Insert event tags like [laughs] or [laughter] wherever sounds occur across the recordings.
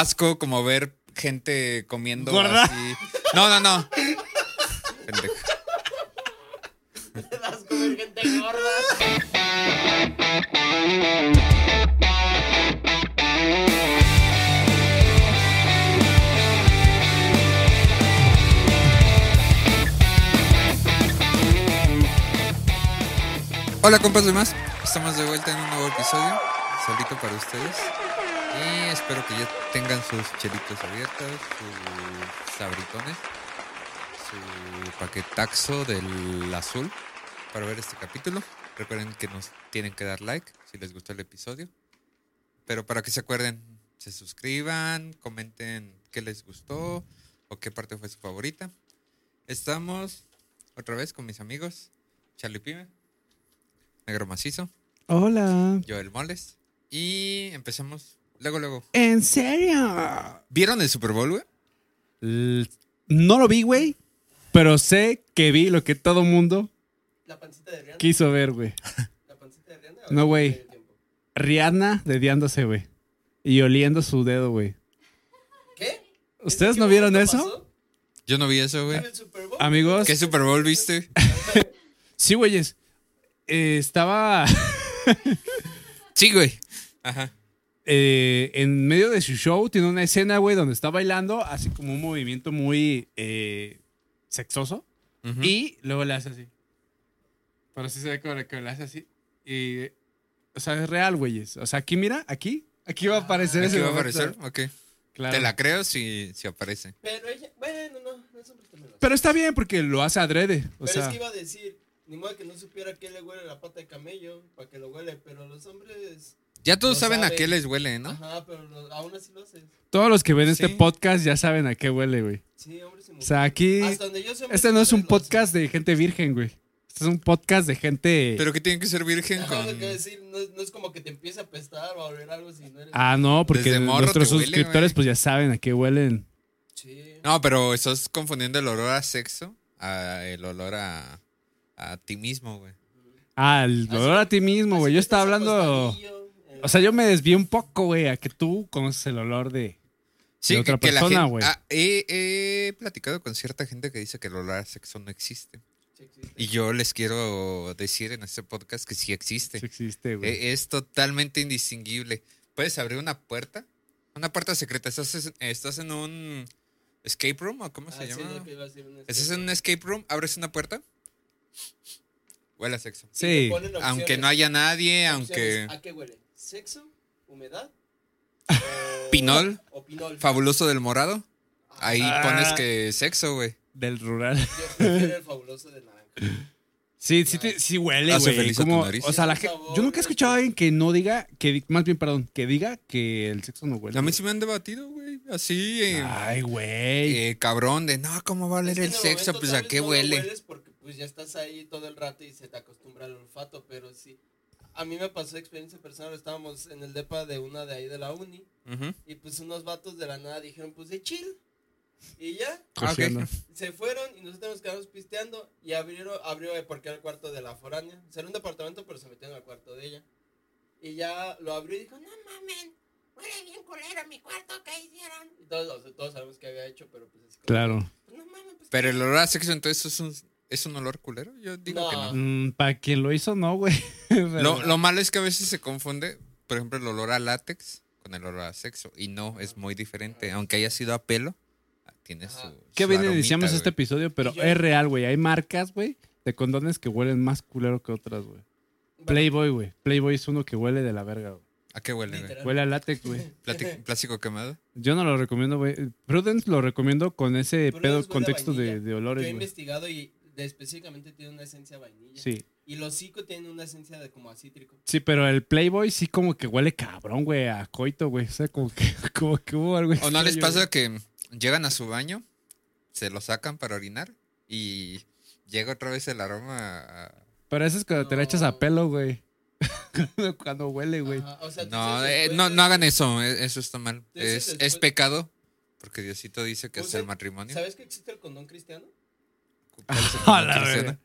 asco como ver gente comiendo ¿Gorda? así. No, no, no. Pendejo. [laughs] Gente gorda. Hola compas demás, estamos de vuelta en un nuevo episodio, solito para ustedes. Y espero que ya tengan sus chelitos abiertos, sus sabritones, su paquetaxo del azul para ver este capítulo. Recuerden que nos tienen que dar like si les gustó el episodio. Pero para que se acuerden, se suscriban, comenten qué les gustó o qué parte fue su favorita. Estamos otra vez con mis amigos Charlie Pime, Negro Macizo, Hola. Joel Moles. Y empezamos luego, luego. ¿En serio? ¿Vieron el Super Bowl, güey? L- No lo vi, güey. Pero sé que vi lo que todo mundo La pancita de Rihanna. quiso ver, güey. La pancita de Rihanna. No, güey. Tiempo. Rihanna dediándose, güey. Y oliendo su dedo, güey. ¿Qué? ¿Ustedes ¿En no vieron eso? pasó? Yo no vi eso, güey. ¿En el Super Bowl? Amigos. ¿Qué Super Bowl viste? [laughs] Sí, güeyes. Eh, estaba [laughs] Sí, güey. Ajá. Eh, en medio de su show. Tiene una escena, güey, donde está bailando. Así como un movimiento muy eh, sexoso. Y luego le hace así. Pero sí se ve como que le hace así. Y. O sea, es real, güeyes. O sea, aquí, mira, aquí. Aquí va a aparecer ¿Aquí ese va a aparecer? Ok. Claro. Te la creo si, si aparece. Pero ella. Bueno, no. no lo hace. Pero está bien porque lo hace adrede. O Pero sea, es que iba a decir. Ni modo que no supiera qué le huele la pata de camello. Para que lo huele. Pero los hombres. Ya todos saben a qué les huele, ¿no? Ajá, pero lo- aún así lo haces. todos los que ven este Sí. podcast ya saben a qué huele, güey. Sí, hombres y O mujeres. sea, aquí. Hasta donde yo sé, hombres Este y no es un mujeres lo hacen. podcast de gente virgen, güey. Este es un podcast de gente. Pero que tienen que ser virgen Ajá, con... lo que decir, no, es- no es como que te empiece a apestar o a oler algo si no eres. Ah, no, porque Desde morro nuestros te huele, suscriptores, güey. pues ya saben a qué huelen. Sí. No, pero estás confundiendo el olor a sexo a el olor a, a ti mismo, güey. Ah, el a ti mismo, güey. Yo estaba hablando. O sea, yo me desvié un poco, güey, a que tú conoces el olor de. Sí, De otra que, persona, güey. ah, he, he platicado con cierta gente que dice que el olor a sexo no existe. sí existe. Y yo les quiero decir en este podcast que sí existe. Sí existe, güey. Eh, Es totalmente indistinguible. Puedes abrir una puerta, una puerta secreta. Estás, estás en un escape room o cómo Ah, se sí, llama. Estás escape en un escape room, abres una puerta, huele a sexo. Sí. Aunque no haya nadie, Opciones, aunque ¿A qué huele? ¿Sexo? ¿Humedad? [laughs] o- Pinol. O pinol. fabuloso del morado, ahí Ah. pones que sexo, güey. Del rural. Yo prefiero el fabuloso de naranja. Sí, sí, te- sí huele, Hace güey. feliz a tu Como- nariz. O sea, la yo nunca he escuchado a alguien que no diga, que más bien, perdón, que diga que el sexo no huele. A mí sí me han debatido, güey, así, eh, Ay, güey. eh, cabrón, de no, ¿cómo va a Es oler que el sexo? Pues a qué no huele. hueles porque pues ya estás ahí todo el rato y se te acostumbra al olfato, pero sí. A mí me pasó experiencia personal, estábamos en el depa de una de ahí de la uni y pues unos vatos de la nada dijeron pues de chill. Y ya, ok. Cogiendo. se fueron y nosotros nos quedamos pisteando y abrieron, abrió eh, porque era el cuarto de la foránea. O sea, era un departamento, pero se metieron al cuarto de ella. Y ya lo abrió y dijo, no mamen, huele bien culero mi cuarto, ¿qué hicieron? Y todos, todos sabemos qué había hecho, pero pues es como, Claro. "Pues, no mames, pues Pero ¿qué el olor a sexo, entonces, ¿es un, ¿es un olor culero? Yo digo No. que no. Mm, Para quien lo hizo, no, güey. [laughs] Lo, lo malo es que a veces se confunde, por ejemplo, el olor a látex con el olor a sexo. Y no, es muy diferente. Aunque haya sido a pelo, tiene su. Qué su bien aromita, iniciamos güey. este episodio, pero yo- es real, güey. Hay marcas, güey, de condones que huelen más culero que otras, güey. Bueno, Playboy, güey. Playboy es uno que huele de la verga, güey. ¿A qué huele, güey? Huele a látex, güey. [laughs] ¿Plástico quemado? Yo no lo recomiendo, güey. Prudence lo recomiendo con ese Prudence pedo contexto de, de Yo olores, he güey. investigado y específicamente tiene una esencia vainilla. Sí. Y los cico tienen una esencia de como a cítrico. Sí, pero el Playboy sí como que huele cabrón, güey, a coito, güey. O sea, como que, [laughs] como que hubo algo ¿O no les pasa que llegan a su baño, se lo sacan para orinar y llega otra vez el aroma a-. Pero eso es cuando te la echas a No. pelo, güey. [laughs] cuando huele, güey. Ajá, o sea, tú No, dices eh, no, de- no hagan eso, eh, eso está mal. Es, es pecado, porque Diosito dice que O es sea, el matrimonio. ¿Sabes que existe el condón cristiano? [laughs] ¿Cuál es el. El.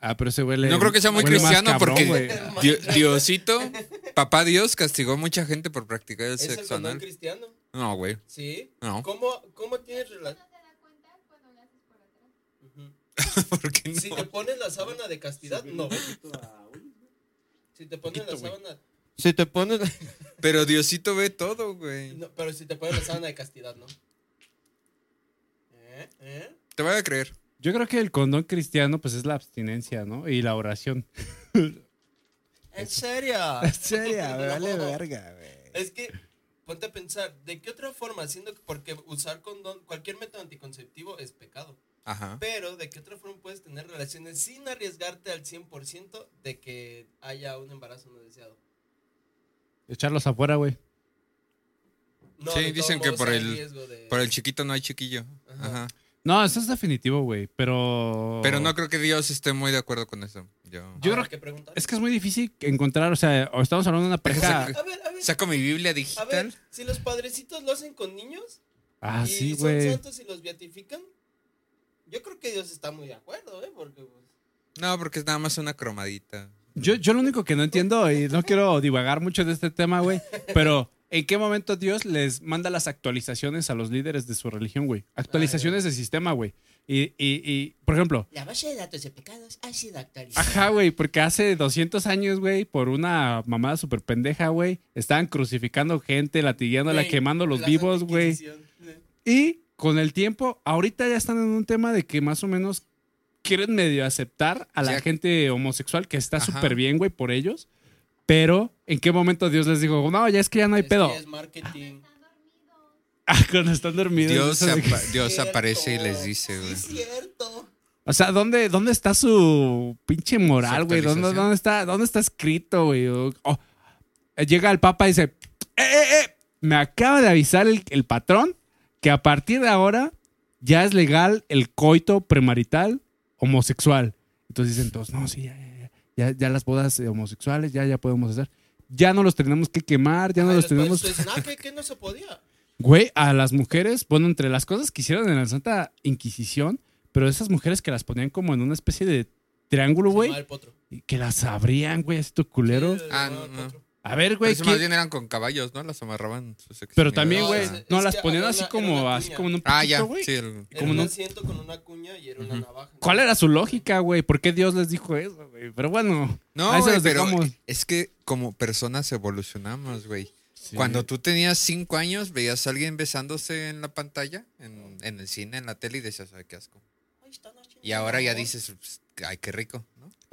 Ah, pero ese huele. No creo que sea muy cristiano cabrón, porque güey. Dio- Diosito Papá Dios castigó a mucha gente por practicar el Es el sexo condón anal. cristiano. No, güey. Sí. No. ¿Cómo, cómo tienes No relación? te da cuenta cuando lo haces por atrás. [laughs] ¿Por qué no? Si te pones la sábana de castidad, no. Si te pones la güey. sábana. Si te pones la- Pero Diosito ve todo, güey. no, pero si te pones la sábana de castidad, ¿no? Te voy a creer. Yo creo que el condón cristiano, pues es la abstinencia, ¿no? Y la oración. [laughs] ¿En serio? [laughs] En serio, [laughs] me vale No. verga, güey. Es que, ponte a pensar, ¿de qué otra forma? Siendo que- porque usar condón, cualquier método anticonceptivo es pecado. Ajá. Pero, ¿de qué otra forma puedes tener relaciones sin arriesgarte al 100% de que haya un embarazo no deseado? Echarlos afuera, güey. No, Sí, dicen que por el- de- Por el chiquito no hay chiquillo. Ajá. Ajá. No, eso es definitivo, güey. Pero. Pero no creo que Dios esté muy de acuerdo con eso. Yo. Yo creo que preguntar. Es que es muy difícil encontrar, o sea, o estamos hablando de una pareja. A ver, a ver, Saco mi Biblia a ver, digital. si los padrecitos lo hacen con niños Ah, y sí, son güey. santos y los beatifican, yo creo que Dios está muy de acuerdo, ¿eh? Porque, pues, No, porque es nada más una cromadita. Yo, yo lo único que no entiendo, y no quiero divagar mucho de este tema, güey, pero ¿en qué momento Dios les manda las actualizaciones a los líderes de su religión, güey? Actualizaciones de sistema, güey. Y, y, y, por ejemplo, La base de datos de pecados ha sido actualizada. ajá, güey, porque hace 200 años, güey, por una mamada súper pendeja, güey, estaban crucificando gente, latigueándola, Güey, quemando los vivos, güey. Y con el tiempo, ahorita ya están en un tema de que más o menos quieren medio aceptar a la gente homosexual, que está súper bien, güey, por ellos. Pero, ¿en qué momento Dios les dijo, no, ya es que ya no hay Es pedo? que es marketing. Ah, cuando están dormidos. Dios, que- aparece y les dice, Sí, güey. es cierto. O sea, ¿dónde, ¿dónde está su pinche moral, güey? ¿Dónde, dónde está, ¿Dónde está escrito, güey? Llega el papa y dice, ¡eh, eh, eh! Me acaba de avisar el, el patrón que a partir de ahora ya es legal el coito premarital homosexual. Entonces dicen todos, no, sí, ya, ya, ya, ya, las bodas homosexuales, ya, ya podemos hacer. Ya no los tenemos que quemar, ya no Ay, los tenemos... dicen, ah, [laughs] que, que no se podía. Güey, a las mujeres, bueno, entre las cosas que hicieron en la Santa Inquisición, pero esas mujeres que las ponían como en una especie de triángulo, güey, que las abrían, güey, así tu culero. Sí, Ah, no, no. A ver, güey, eso ¿qué- más bien eran con caballos, ¿no? Las amarraban sus pero también, güey, no, las ponían así una- como, así como en un Ah, ya. güey. Sí, el- Era Como un asiento con una cuña y era una navaja. ¿Cuál era su lógica, güey? ¿Por qué Dios les dijo eso, güey? Pero bueno, No, güey, los pero dejamos. es que como personas evolucionamos, güey. Cuando tú tenías cinco años, veías a alguien besándose en la pantalla, en, en el cine, en la tele, y decías, ay, qué asco. Y ahora ya dices, "Pues, ay, qué rico.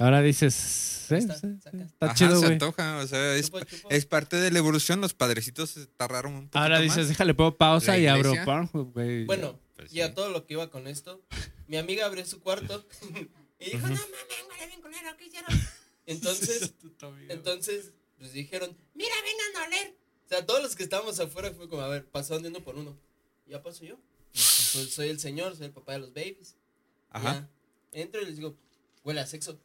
Ahora dices, sí, Está, sí, saca. sí, está Ajá, chido, se güey. antoja, o sea, es, Chupa, chupa. es parte de la evolución. Los padrecitos se tardaron un poquito Ahora más. dices, déjale, pongo pausa y abro iglesia. Pornhub, güey. Bueno, Pues y a sí. todo lo que iba con esto, mi amiga abrió su cuarto [laughs] [laughs] y dijo, no mames, huele bien culero, ¿qué hicieron? [laughs] Entonces, entonces, pues dijeron, mira, vengan a oler. O sea, todos los que estábamos afuera fue como, a ver, pasando uno por uno. Ya paso yo. Pues soy el señor, soy el papá de los babies. Ajá. Ya, entro y les digo, huele a sexo.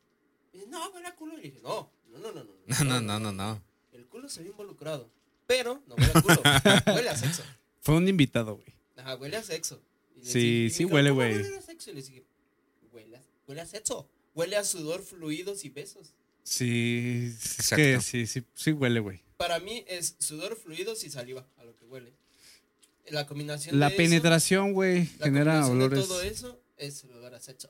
Dice, no, huele a culo. Y dije, no, no, no, no, no. No, [laughs] no, no, no, no. El culo se ve involucrado. Pero no huele a culo, [laughs] huele a sexo. Fue un invitado, güey. Ajá, huele a sexo. Y Sí, dije- sí dijeron, huele, "¿Cómo güey?" huele a sexo? Y les dije, huele a, huele a sexo. Huele a sudor, fluidos y besos. Sí, es Exacto. que sí, sí, sí huele, güey. Para mí es sudor, fluidos y saliva, a lo que huele. La combinación La de penetración, güey, genera olores. todo eso es el olor a sexo.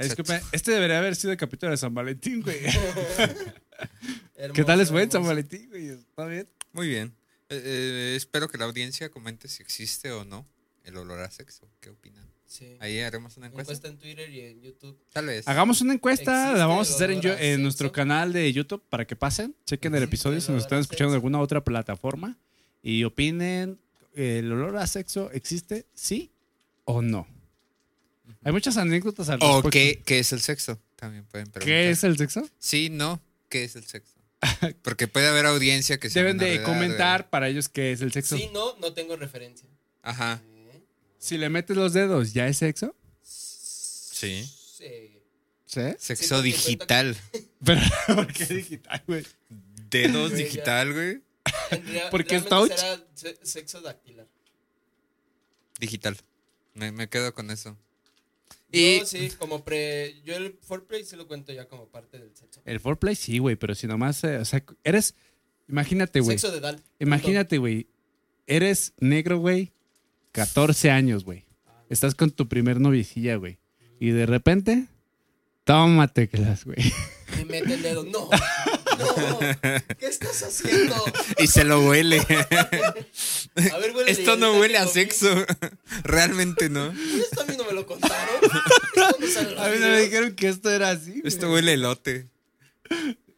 Ay, Disculpe, este debería haber sido el capítulo de San Valentín, güey. [laughs] [laughs] ¿Qué tal les fue en San. Valentín, güey? ¿Está bien? Muy bien. Eh, eh, espero que la audiencia comente si existe o no el olor a sexo. ¿Qué opinan? Sí. Ahí haremos una encuesta. Encuesta en Twitter y en YouTube. Tal vez. Hagamos una encuesta, ¿Existe la vamos a hacer en, yo- a en nuestro canal de YouTube para que pasen, chequen el episodio El si nos están escuchando en alguna otra plataforma y opinen, ¿el olor a sexo existe, sí o no? Hay muchas anécdotas al ¿O respecto. qué, qué es el sexo? También pueden preguntar. ¿Qué es el sexo? Sí, no. ¿Qué es el sexo? [laughs] Porque puede haber audiencia que se Deben de comentar para ellos qué es el sexo. Si no, no tengo referencia. Ajá. ¿Eh? Si le metes los dedos, ¿ya es sexo? Sí. Sí. ¿Sí? Sexo digital. [laughs] [laughs] Pero, ¿por qué digital, güey? Dedos digital, güey. Porque es touch. será sexo dactilar. Digital. Me, me quedo con eso. Yo Y- sí, como pre. Yo el foreplay sí lo cuento ya como parte del sexo. El foreplay sí, güey, pero si nomás, eh, o sea, eres, Imagínate, güey. Sexo de Dal. Imagínate, güey. Eres negro, güey. 14 años, güey. Estás con tu primer novicilla, güey. Y de repente, tómate clase, güey. Me mete el dedo. No. [laughs] [laughs] ¿Qué estás haciendo? Y se lo huele. A ver, huele. Esto no huele a sexo. Realmente no. Esto a mí no me lo contaron. Esto no A mí no me dijeron que esto era así. güey. Esto huele elote.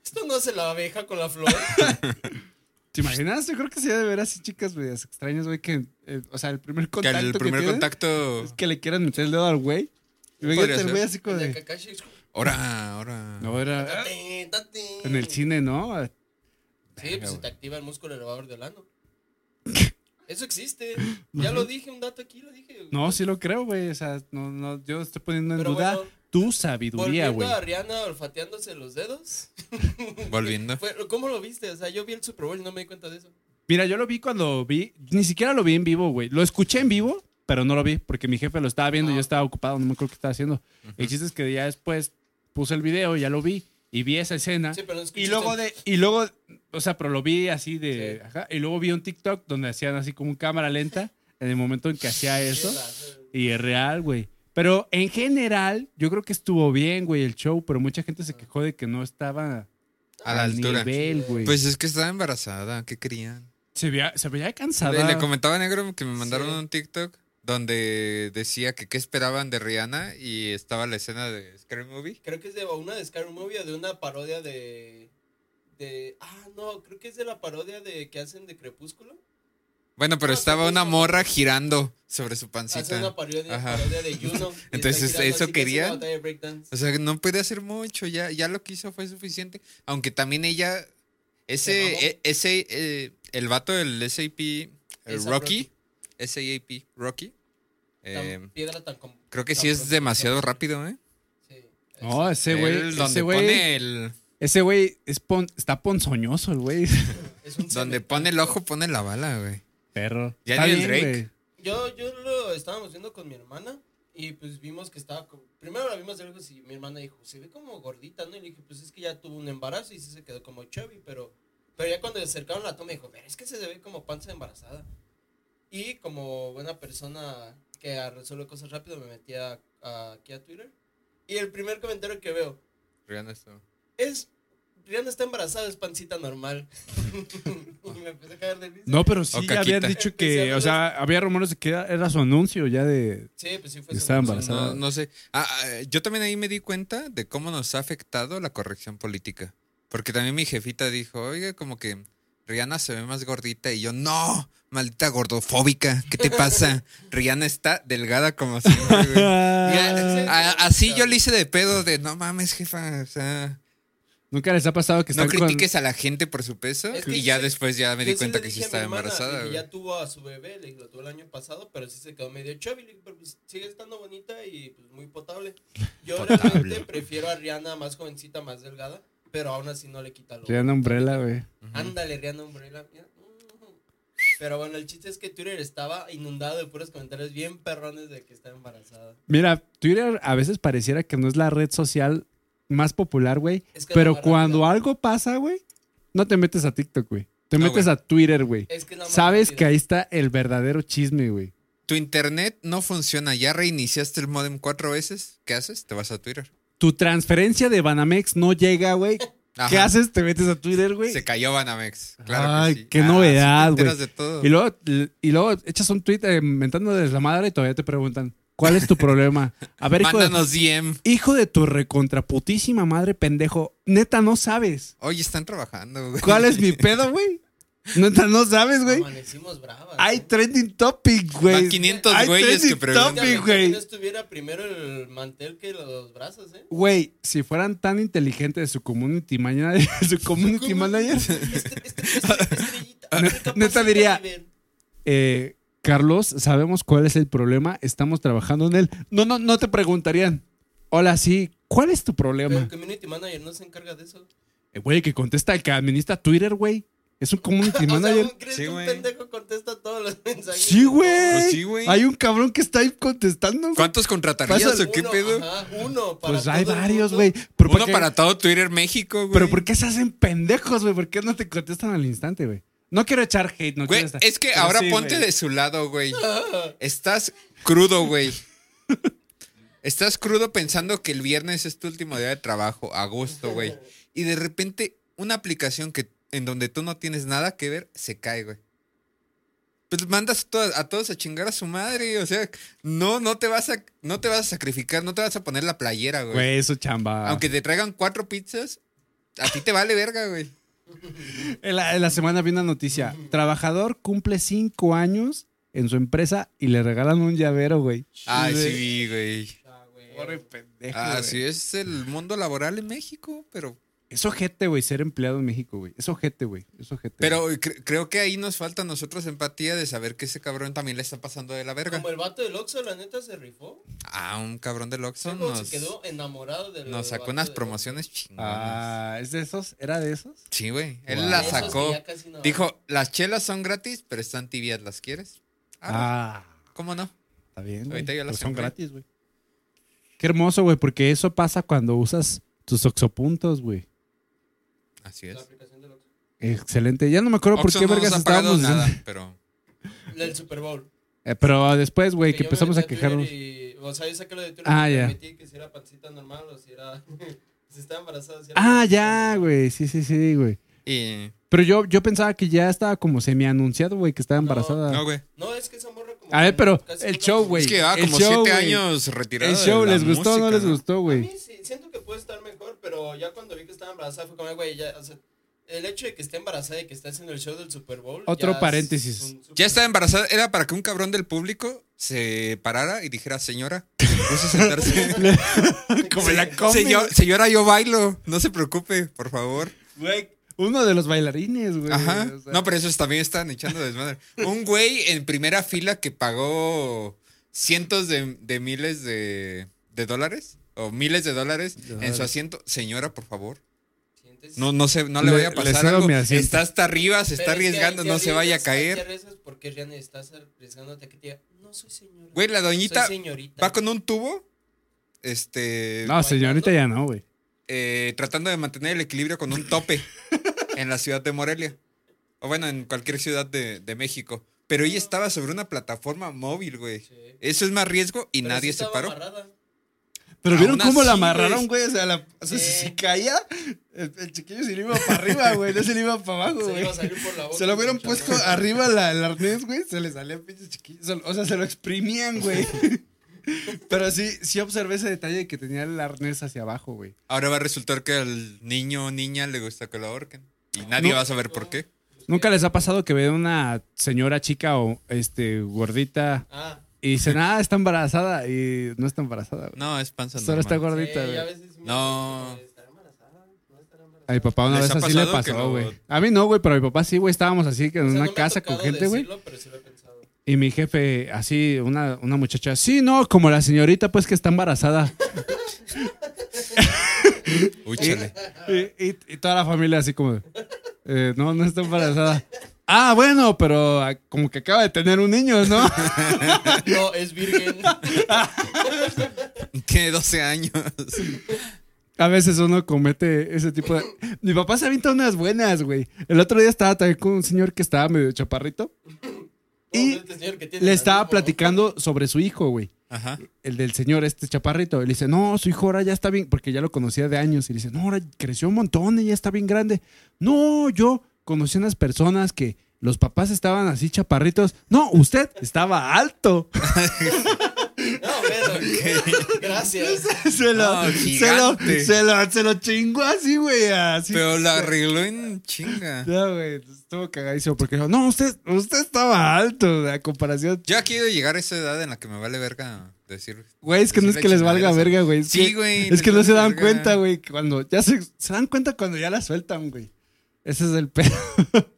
Esto no hace la abeja con la flor. [laughs] ¿Te imaginas? Yo creo que ha de ver así chicas, güey, extrañas, güey, que, eh, o sea, el primer Que contacto el que primer tienen contacto. es que le quieran meter el dedo al güey. Y el güey así como De de... Kakashi Ahora, ahora. No, era "Tate, tate". en el cine, ¿no? Sí, pues se te activa el músculo elevador del ano. Eso existe. Ya lo dije, un dato aquí lo dije. No, sí lo creo, güey. O sea, no, no, yo estoy poniendo en Pero duda bueno, tu sabiduría, Volviendo güey. a Rihanna olfateándose los dedos. [laughs] Volviendo. ¿Cómo lo viste? O sea, yo vi el Super Bowl y no me di cuenta de eso. Mira, yo lo vi cuando vi, ni siquiera lo vi en vivo, güey. Lo escuché en vivo, pero no lo vi porque mi jefe lo estaba viendo y Ah. yo estaba ocupado, no me acuerdo qué estaba haciendo. El chiste es que ya después puse el video, ya lo vi y vi esa escena. Sí, pero Y luego de, y luego, o sea, pero lo vi así de, Sí. ajá, y luego vi un TikTok donde hacían así como un cámara lenta en el momento en que hacía eso y es real, güey. Pero en general, yo creo que estuvo bien, güey, el show, pero mucha gente se quejó de que no estaba A la al altura. nivel, güey. Pues es que estaba embarazada. ¿Qué querían? se veía, se veía cansada. Le, le comentaba a Negro que me mandaron Sí. un TikTok donde decía que qué esperaban de Rihanna y estaba la escena de Scary Movie. Creo que es de una de Scary Movie o de una parodia de. de. Ah, no, creo que es de la parodia de que hacen de Crepúsculo. Bueno, pero Ah, estaba una morra girando sobre su pancita. una parodia, de Juno. [laughs] Entonces, ¿eso que hace querían? breakdance. O sea, no puede hacer mucho, ya, ya lo que hizo fue suficiente. Aunque también ella, ese, e- ese, eh, el vato del SAP, el Rocky, SAP, Rocky, Tan eh, piedra tan creo que tan sí es demasiado rápido, ¿eh? Sí. No, ese güey, ese donde güey, pone el, ese güey es pon- está ponzoñoso el güey. [laughs] Donde pone el ojo, pone la bala, güey. Perro. Ya Está ni el Drake. Yo, yo lo estábamos viendo con mi hermana y pues vimos que estaba. co- Primero la vimos de lejos y mi hermana dijo, se ve como gordita, ¿no? Y le dije, pues es que ya tuvo un embarazo y sí se quedó como chubby, pero, pero ya cuando le acercaron la toma dijo, pero es que se ve como panza embarazada. Y como buena persona que resuelve cosas rápido, me metí a, a- aquí a Twitter. Y el primer comentario que veo Rihanna está- es, Rihanna está embarazada, es pancita normal. [laughs] y me empecé a caer de risa. No, pero sí O ya habían dicho que, [laughs] o sea, había rumores de que era, era su anuncio ya de... Sí, pues sí fue Estaba su- embarazada. No, no sé. Ah, ah, yo también ahí me di cuenta de cómo nos ha afectado la corrección política. Porque también mi jefita dijo, oiga, como que Rihanna se ve más gordita. Y yo, no, maldita gordofóbica, ¿qué te pasa? [laughs] Rihanna está delgada como siempre, güey. [laughs] Ya, a- así yo le hice de pedo de, no mames, jefa, o sea, Nunca les ha pasado que no están con... critiques a la gente por su peso. Es que y ya sí, después ya me di cuenta le que sí a estaba embarazada, y ya tuvo a su bebé, le dije, lo tuvo el año pasado, pero sí se quedó medio chubby. Pero pues sigue estando bonita y pues muy potable. Yo Potable. realmente prefiero a Rihanna más jovencita, más delgada, pero aún así no le quita lo. Rihanna Umbrella, güey. Ándale, Rihanna Umbrella. mira. Pero bueno, el chiste es que Twitter estaba inundado de puros comentarios bien perrones de que está embarazada. Mira, Twitter a veces pareciera que no es la red social más popular, güey. Es que es Pero cuando algo pasa, güey, no te metes a TikTok, güey. Te No, metes a Twitter, güey. Es que Sabes rápida. que ahí está el verdadero chisme, güey. Tu internet no funciona, ya reiniciaste el modem cuatro veces. ¿Qué haces? Te vas a Twitter. Tu transferencia de Banamex no llega, güey. ¿Qué haces? Te metes a Twitter, güey. Se cayó Banamex. Claro Ay, que sí. qué Ah, novedad, güey. Y luego, y luego echas un tweet eh, mentándoles la madre y todavía te preguntan, ¿cuál es tu problema? A ver, hijo de, Mándanos DM. hijo de tu recontraputísima madre, pendejo. Neta, no sabes. Oye, están trabajando, güey. ¿Cuál es mi [laughs] pedo, güey? Neta, no sabes, güey. Amanecimos bravas. Hay ¿eh? trending topic, güey. Van 500 Hay güeyes trending que preguntan. topic, güey. que no estuviera primero el mantel que los brazos, ¿eh? Güey, si fueran tan inteligentes su community manager, su community manager, Este- este- este- neta diría- eh, Carlos, sabemos cuál es el problema, estamos trabajando en él. No, no, no te preguntarían. Hola, sí, ¿cuál es tu Pero problema? el community manager no se encarga de eso. Eh, Güey, que contesta el que administra Twitter, güey. Es un community [laughs] O sea, manager. ¿crees Sí, que un güey. pendejo contesta todos los mensajes. Sí, güey. Pues sí, güey. Hay un cabrón que está ahí contestando. güey. ¿Cuántos contratarías Pásale o qué Uno, pedo? ajá, uno para Pues hay todo varios, güey. Pero ¿por Uno qué- para todo Twitter México, güey. Pero ¿por qué se hacen pendejos, güey? ¿Por qué no te contestan al instante, güey? No quiero echar hate, no Güey, quiero estar- es que pero ahora sí, ponte güey. de su lado, güey. [laughs] Estás crudo, güey. [laughs] Estás crudo pensando que el viernes es tu último día de trabajo, agosto, güey. Y de repente una aplicación que en donde tú no tienes nada que ver se cae, güey. Pues mandas a todos a chingar a su madre, o sea, no, no te vas a, no te vas a sacrificar, no te vas a poner la playera, güey. Güey, eso chamba. Aunque te traigan cuatro pizzas, a ti te vale verga, güey. En la, en la semana vi una noticia. Trabajador cumple cinco años en su empresa y le regalan un llavero, güey. Ay, sí, güey. Ah, güey. Pobre pendejo, Así güey. es el mundo laboral en México, pero Es ojete, güey, ser empleado en México, güey. Es ojete, güey. Es ojete. Pero cre- creo que ahí nos falta a nosotros empatía de saber que ese cabrón también le está pasando de la verga. Como el vato del Oxxo, la neta, se rifó. Ah, un cabrón del Oxxo Luego nos, se quedó enamorado del nos sacó unas promociones chingonas. Ah, ¿es de esos? ¿Era de esos? Sí, güey. Él Wow. la Oxxo. Esos sacó. no Dijo, las chelas son gratis, pero están tibias, ¿las quieres? Ah, Ah, ¿cómo no? está bien. Ahorita ya las Pues son gratis, güey. Qué hermoso, güey, porque eso pasa cuando usas tus oxopuntos, güey. Así La es. aplicación del Oxxo. Excelente. Ya no me acuerdo por qué no nos vergas ha pagado estábamos nada, pero... El Super Bowl. Eh, pero después, güey, que yo me empezamos a metí Twitter quejarnos. y- o sea, yo saqué lo de Twitter Ah, y ya. metí que si era pancita normal o si era. [laughs] si estaba embarazada. Si era Ah, ya, güey. Sí, sí, sí, güey. Y... Pero yo, yo pensaba que ya estaba como semi-anunciado, güey, que estaba embarazada. No, güey. No, es que esa morra. A ver, pero casi el show, güey. Es que llevaba el como show, siete años retirado El de show, la ¿les gustó o no les gustó, A güey? mí sí, siento que puede estar mejor, pero ya cuando vi que estaba embarazada fue como, güey, ya, o sea, el hecho de que esté embarazada y que esté haciendo el show del Super Bowl. Otro ya paréntesis. super- Ya estaba embarazada, era para que un cabrón del público se parara y dijera, señora, puso a sentarse. [laughs] [laughs] Como la señor- señora, yo bailo, no se preocupe, por favor. Güey, uno de los bailarines, güey. Ajá. o sea. No, pero esos también están echando desmadre. [laughs] Un güey en primera fila que pagó cientos de, de miles de, de dólares o miles de dólares en su asiento. Señora, por favor. ¿Sientes? No, no, se, no le, Le- vaya a pasar algo. Está hasta arriba, se Pero está es que arriesgando, no se vaya a te caer. porque estás arriesgándote a que te diga, no soy señora. Güey, la doñita va con un tubo, este, No, señorita ya no, güey. eh, tratando de mantener el equilibrio con un tope en la ciudad de Morelia. O bueno, en cualquier ciudad de, de México. Pero ella estaba sobre una plataforma móvil, güey. Sí. Eso es más riesgo y Pero nadie sí se paró. amarrada. Pero Aún vieron cómo la amarraron, güey. O sea, la- o sea, si se caía, el, el chiquillo se le iba para arriba, güey. No se le iba para abajo, Se güey. iba a salir por la boca. Se lo hubieran puesto arriba la, el arnés, güey. Se le salía el pinche chiquillo. O sea, se lo exprimían, güey. [laughs] Pero sí, sí observé ese detalle de que tenía el arnés hacia abajo, güey. Ahora va a resultar que al niño o niña le gusta que lo ahorquen. Y nadie No. va a saber por qué. ¿Nunca les ha pasado que ven una señora chica o este gordita Ah, y dicen, ah, está embarazada y no está embarazada? güey? No, es panza Solo está gordita, sí, güey. a veces me No. ¿estará embarazada? ¿No estará embarazada? A mi papá una ¿Les vez así le pasó, güey. A mí no, güey, pero a mi papá sí, güey. Estábamos así que en O sea, una no casa con gente, güey. sí. Y mi jefe, así, una, una muchacha, sí, no, como la señorita, pues que está embarazada. [laughs] Uy, chale. y, y- y toda la familia así como, eh, no, no está embarazada. Ah, bueno, pero ah, como que acaba de tener un niño, ¿no? [laughs] No, es virgen. [laughs] Tiene 12 años. A veces uno comete ese tipo de... Mi papá se avienta unas buenas, güey. El otro día estaba también con un señor que estaba medio chaparrito. Y Este señor que tiene Le estaba platicando sobre su hijo, güey. Ajá. el del señor, este chaparrito. Él dice, no, su hijo ahora ya está bien, porque ya lo conocía de años. Y le dice, no, ahora creció un montón y ya está bien grande. No, yo conocí unas personas que los papás estaban así chaparritos. No, usted estaba alto. [laughs] Gracias. [laughs] se, lo, No, se, lo, se, lo, se lo chingó así, güey. Así. Pero la arregló en chinga. No, güey, estuvo cagadísimo porque dijo, no, usted, usted estaba alto a comparación. Ya quiero llegar a esa edad en la que me vale verga decir. Güey, es que no es que les valga verga, güey. Es Sí, que- güey, Es que no se dan verga. cuenta, güey. que Cuando ya se, se dan cuenta cuando ya la sueltan, güey. Ese es el pedo. [laughs]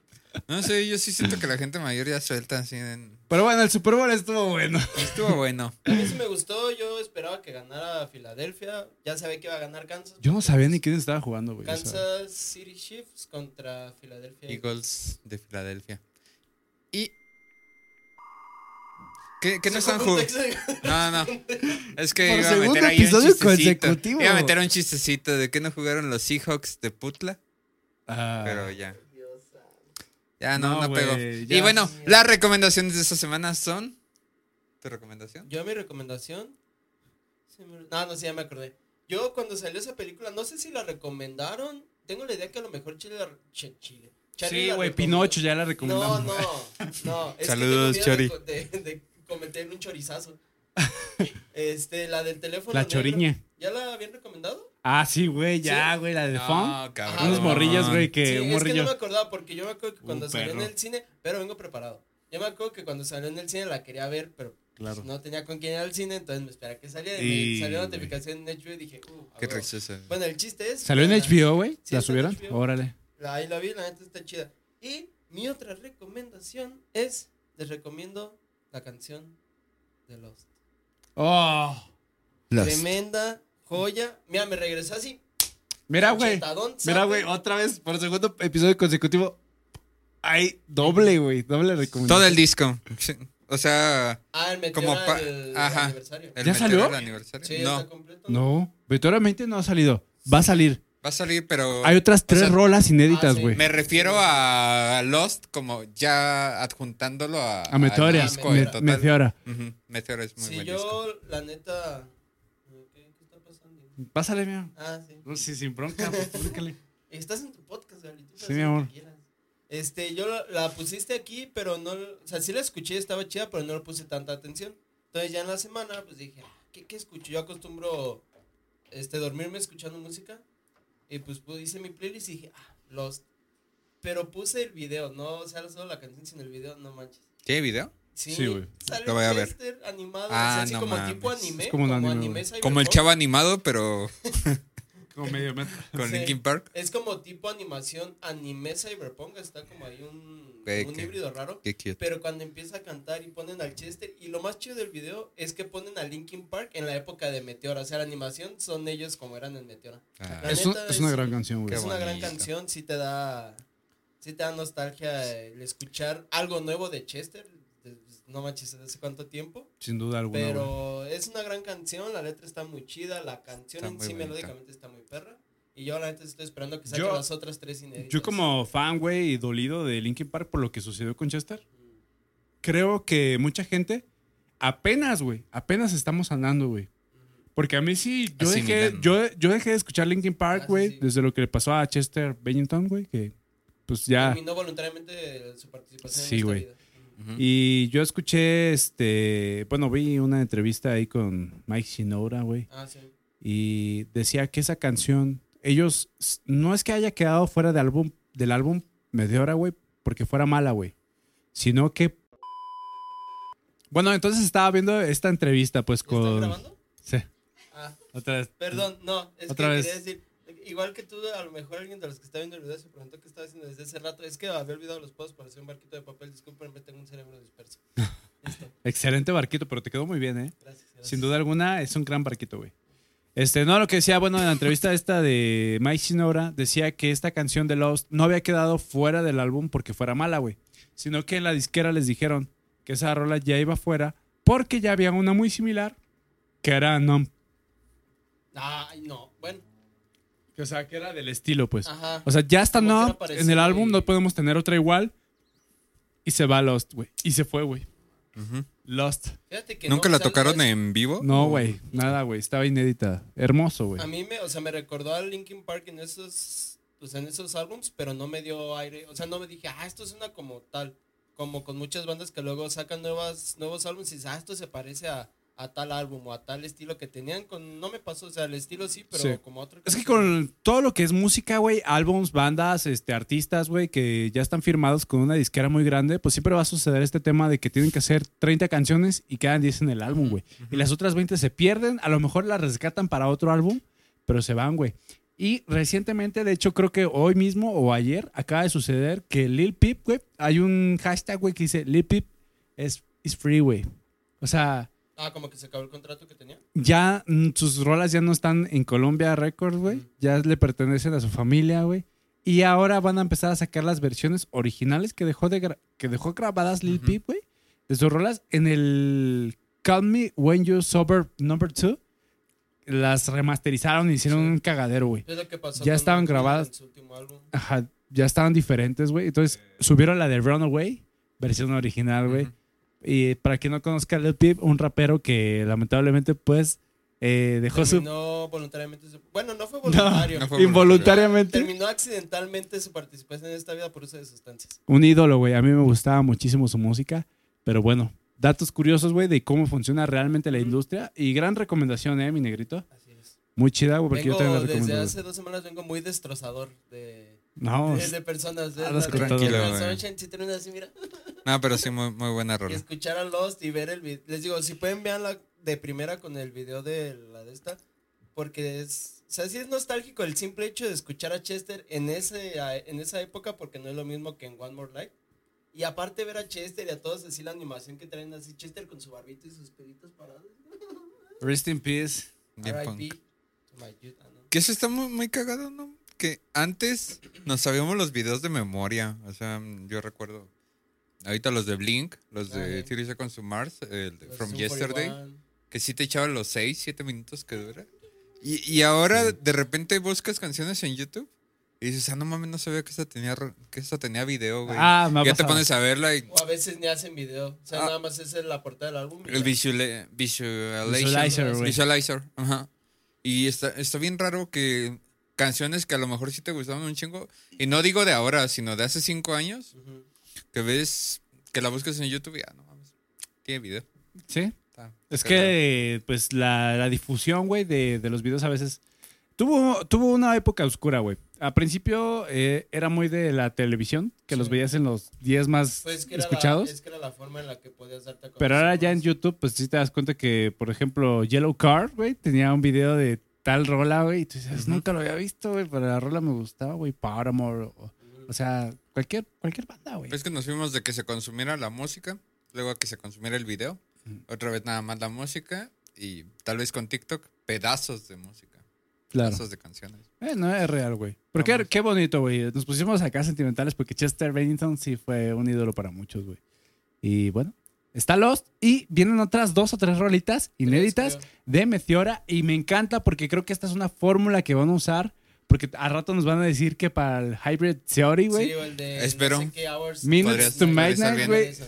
No sé, yo sí siento que la gente mayor ya suelta así. en- Pero bueno, el Super Bowl estuvo bueno. Estuvo bueno. A mí sí me gustó. Yo esperaba que ganara Filadelfia. Ya sabía que iba a ganar Kansas. Yo no sabía ni quién estaba jugando, güey. o sea. Kansas City Chiefs contra Filadelfia. Eagles de Filadelfia. Y ¿Qué, qué no están jugando? No, no. Es que Por iba a meter ahí un episodio chistecito. consecutivo. Iba a meter un chistecito de que no jugaron los Seahawks de Putla, Ah. pero ya. Ya no, No, no, pegó. Y bueno, las recomendaciones de esta semana son. ¿Tu recomendación? Yo mi recomendación. No, no, sí, ya me acordé. Yo cuando salió esa película, no sé si la recomendaron. Tengo la idea que a lo mejor Chile la. Che- Chile. Charlie Sí, güey. Pinocho ya la recomendamos. no, no. [laughs] Es Saludos, que Chori. De, de, de cometer un chorizazo. [laughs] Este, la del teléfono. La negro. choriña. ¿Ya la habían recomendado? Ah, sí, güey, ya, güey, la de Fon. No, cabrón. Unos morrillos, güey, que sí, un es que morrillo. no me acordaba porque yo me acuerdo que cuando Un salió en el cine, pero vengo preparado. Yo me acuerdo que cuando salió en el cine la quería ver, pero pues, Claro. no tenía con quién ir al cine, entonces me esperé a que saliera y, me salió la notificación en HBO y dije, uh, Qué rechazan. Bueno, el chiste es. ¿Salió en HBO, güey? Sí, ¿La subieron? Órale. la- Ahí la vi, la neta está chida. Y mi otra recomendación es, les recomiendo la canción de Lost. Oh. Tremenda joya. Mira, me regresé así. Mira, güey. Mira, güey, otra vez, por segundo episodio consecutivo. Hay doble, güey, doble recomendación. Todo el disco. O sea, Ah, el Como del ajá. aniversario. el ¿Ya salió? aniversario. Sí, no, está completo. No, vetoramente no ha salido. Va a salir. va a salir, pero. Hay otras tres sea, rolas inéditas, ah, sí. güey. Me refiero a Lost como ya adjuntándolo a. A Meteora. al disco Me- en total. Meteora. Meteora es muy Sí, buen yo, disco. la neta. Pásale, mira. Ah, sí. No, sí, sin bronca, pues, públicale. [laughs] Estás en tu podcast, tú Sí, mi amor. Este, yo la, la pusiste aquí, pero no. O sea, sí la escuché, estaba chida, pero no le puse tanta atención. Entonces, ya en la semana, pues dije, ah, ¿qué, qué escucho? Yo acostumbro este, dormirme escuchando música. Y pues puse, hice mi playlist y dije, ah, Lost. Pero puse el video, no, o sea, solo la canción sin el video, no manches. ¿Qué video? Sí, Sí, güey. Sale Lo voy a un ver. animado, Ah, así no como mames. tipo anime. Es como un anime. Como el chavo animado, pero [laughs] Como medio metro. [laughs] con Sí. Linkin Park. Es como tipo animación anime cyberpunk, está como ahí un, un qué- híbrido raro. Qué cute. Pero cuando empieza a cantar y ponen al Chester, y lo más chido del video es que ponen a Linkin Park en la época de Meteora. O sea, la animación son ellos como eran en Meteora. Ah, Es, un- neta es una gran canción, güey. Es una gran canción, sí te da. Sí te da nostalgia el escuchar algo nuevo de Chester. No manches, ¿hace cuánto tiempo? Sin duda alguna. güey. Pero es una gran canción, la letra está muy chida, la canción Está en sí bonita. melódicamente está muy perra. Y yo la neta estoy esperando que saquen las otras tres inéditas. Yo como fan, güey, y dolido de Linkin Park por lo que sucedió con Chester, creo que mucha gente apenas, güey, apenas estamos andando, güey. Porque a mí sí, yo dejé, Asimilando. yo, yo dejé de escuchar Linkin Park, Ah, sí, güey, sí. desde lo que le pasó a Chester Bennington, güey, que pues ya... Terminó voluntariamente su participación Sí, güey. Y yo escuché, este, bueno, vi una entrevista ahí con Mike Shinoda, güey, Ah, sí. y decía que esa canción, ellos, no es que haya quedado fuera de álbum, del álbum Meteora, güey, porque fuera mala, güey, sino que... Bueno, entonces estaba viendo esta entrevista, pues, ¿Ya ¿Están con... grabando? Sí, Ah, otra vez. perdón, no, es Otra que vez. quería decir, igual que tú, a lo mejor alguien de los que está viendo el video se preguntó qué estaba haciendo desde hace rato, es que había olvidado los posts para hacer un barquito de papel, discúlpenme, tengo un cerebro disperso. [laughs] Listo, Excelente barquito, pero te quedó muy bien, ¿eh? gracias. gracias. Sin duda alguna, es un gran barquito, güey. Este, no, lo que decía, bueno, en la entrevista esta de Mike Shinoda, decía que esta canción de Lost no había quedado fuera del álbum porque fuera mala, güey. Sino que en la disquera les dijeron que esa rola ya iba fuera porque ya había una muy similar que era. Ay, no, Que, O sea, que era del estilo, pues. ajá. O sea, ya está Numb en el álbum, no podemos tener otra igual. Y se va Lost, güey. Y se fue, güey. Ujú. Lost. Fíjate que ¿Nunca no, la o sea, tocaron es- en vivo? No, güey. Nada, güey. Estaba inédita. Hermoso, güey. A mí me, o sea, me recordó a Linkin Park en esos, pues en esos álbums, pero no me dio aire, o sea, no me dije, ah, esto suena como tal, como con muchas bandas que luego sacan nuevas, nuevos álbumes y dices, ah, esto se parece a, a tal álbum o a tal estilo que tenían, con, no me pasó, o sea, el estilo sí, pero Sí. como otro. Es que con todo lo que es música, güey, álbums, bandas, este, artistas, güey, que ya están firmados con una disquera muy grande, pues siempre va a suceder este tema de que tienen que hacer 30 canciones y quedan 10 en el álbum, güey. Y las otras 20 se pierden, a lo mejor las rescatan para otro álbum, pero se van, güey. Y recientemente, de hecho, creo que hoy mismo o ayer acaba de suceder que Lil Peep, güey, hay un hashtag, güey, que dice Lil Peep es is free, güey. O sea, Ah, como que se acabó el contrato que tenía. ya mm, sus rolas ya no están en Colombia Records, güey. Ya le pertenecen a su familia, güey. Y ahora van a empezar a sacar las versiones originales que dejó, de gra- que dejó grabadas Lil. Peep, güey. de sus rolas. En el Call Me When You Sober Number 2, las remasterizaron y hicieron Sí. un cagadero, güey. Es lo que pasó Ya estaban grabadas. en su último álbum. Ajá, ya estaban diferentes, güey. Entonces subieron la de Runaway, versión original, güey. Y para quien no conozca a Lil Peep, un rapero que lamentablemente, pues, eh, dejó su. Terminó voluntariamente su- Bueno, no fue voluntario. no fue Involuntariamente. Terminó accidentalmente su participación en esta vida por uso de sustancias. Un ídolo, güey. A mí me gustaba muchísimo su música. Pero bueno, datos curiosos, güey, de cómo funciona realmente la industria. Y gran recomendación, ¿eh, mi negrito? Así es. Muy chida, güey, porque yo también Vengo la desde recomiendo. güey. hace dos semanas vengo muy destrozador de, No, de, de personas. De, si terminas así, mira. No, pero sí, muy, muy buena Y rola. escuchar a Lost y ver el video. Les digo, si pueden veanla de primera con el video de la de esta. Porque es. O sea, sí es nostálgico el simple hecho de escuchar a Chester en, ese, en esa época, porque no es lo mismo que en One More Life. Y aparte ver a Chester y a todos así la animación que traen así, Chester con su barbito y sus pelitos parados. Rest in peace. Punk. My youth, no. Que eso está muy, muy cagado, ¿no? Que antes nos sabíamos los videos de memoria. O sea, yo recuerdo. Ahorita los de Blink, los de Ajá. 30 Seconds to Mars, el de From Yesterday. 41. Que sí te echaban los 6, 7 minutos que dura. Y, y ahora de repente buscas canciones en YouTube y dices, ah, no mames, no sabía que esta tenía, que esta tenía video, güey. Ah, me ha ya te pones a verla y O a veces ni hacen video. O sea, Ah. nada más es la portada del álbum. el ya. visual, visualization. Visualizer, güey. Visualizer, ajá. Y está, está bien raro que canciones que a lo mejor sí te gustaban un chingo, y no digo de ahora, sino de hace 5 años, que ves, que la buscas en YouTube y ya, no mames, tiene video. Sí. Está- Es que, pues, la, la difusión, güey, de, de los videos a veces... Tuvo, tuvo una época oscura, güey. Al principio eh, era muy de la televisión, que los veías en los 10 más Pues que escuchados. La, es que era la forma en la que podías darte a conocer Pero ahora ya en. YouTube, pues sí te das cuenta que, por ejemplo, Yellow Card, güey, tenía un video de tal rola, güey. Y tú dices, nunca lo había visto, güey, pero la rola me gustaba, güey. Paramore. O, o sea, cualquier, cualquier banda, güey. Es que nos fuimos de que se consumiera la música, luego a que se consumiera el video, otra vez nada más la música y tal vez con TikTok pedazos de música, Claro. pedazos de canciones. Eh, no es real, güey. Vamos. qué bonito, güey. Nos pusimos acá sentimentales porque Chester Bennington sí fue un ídolo para muchos, güey. Y bueno, está Lost y vienen otras dos o tres rolitas inéditas de Meteora y me encanta porque creo que esta es una fórmula que van a usar porque a rato nos van a decir que para el Hybrid Theory, güey, Sí, o el de Espero. no sé qué hours. Minutes to Midnight, güey. Esa.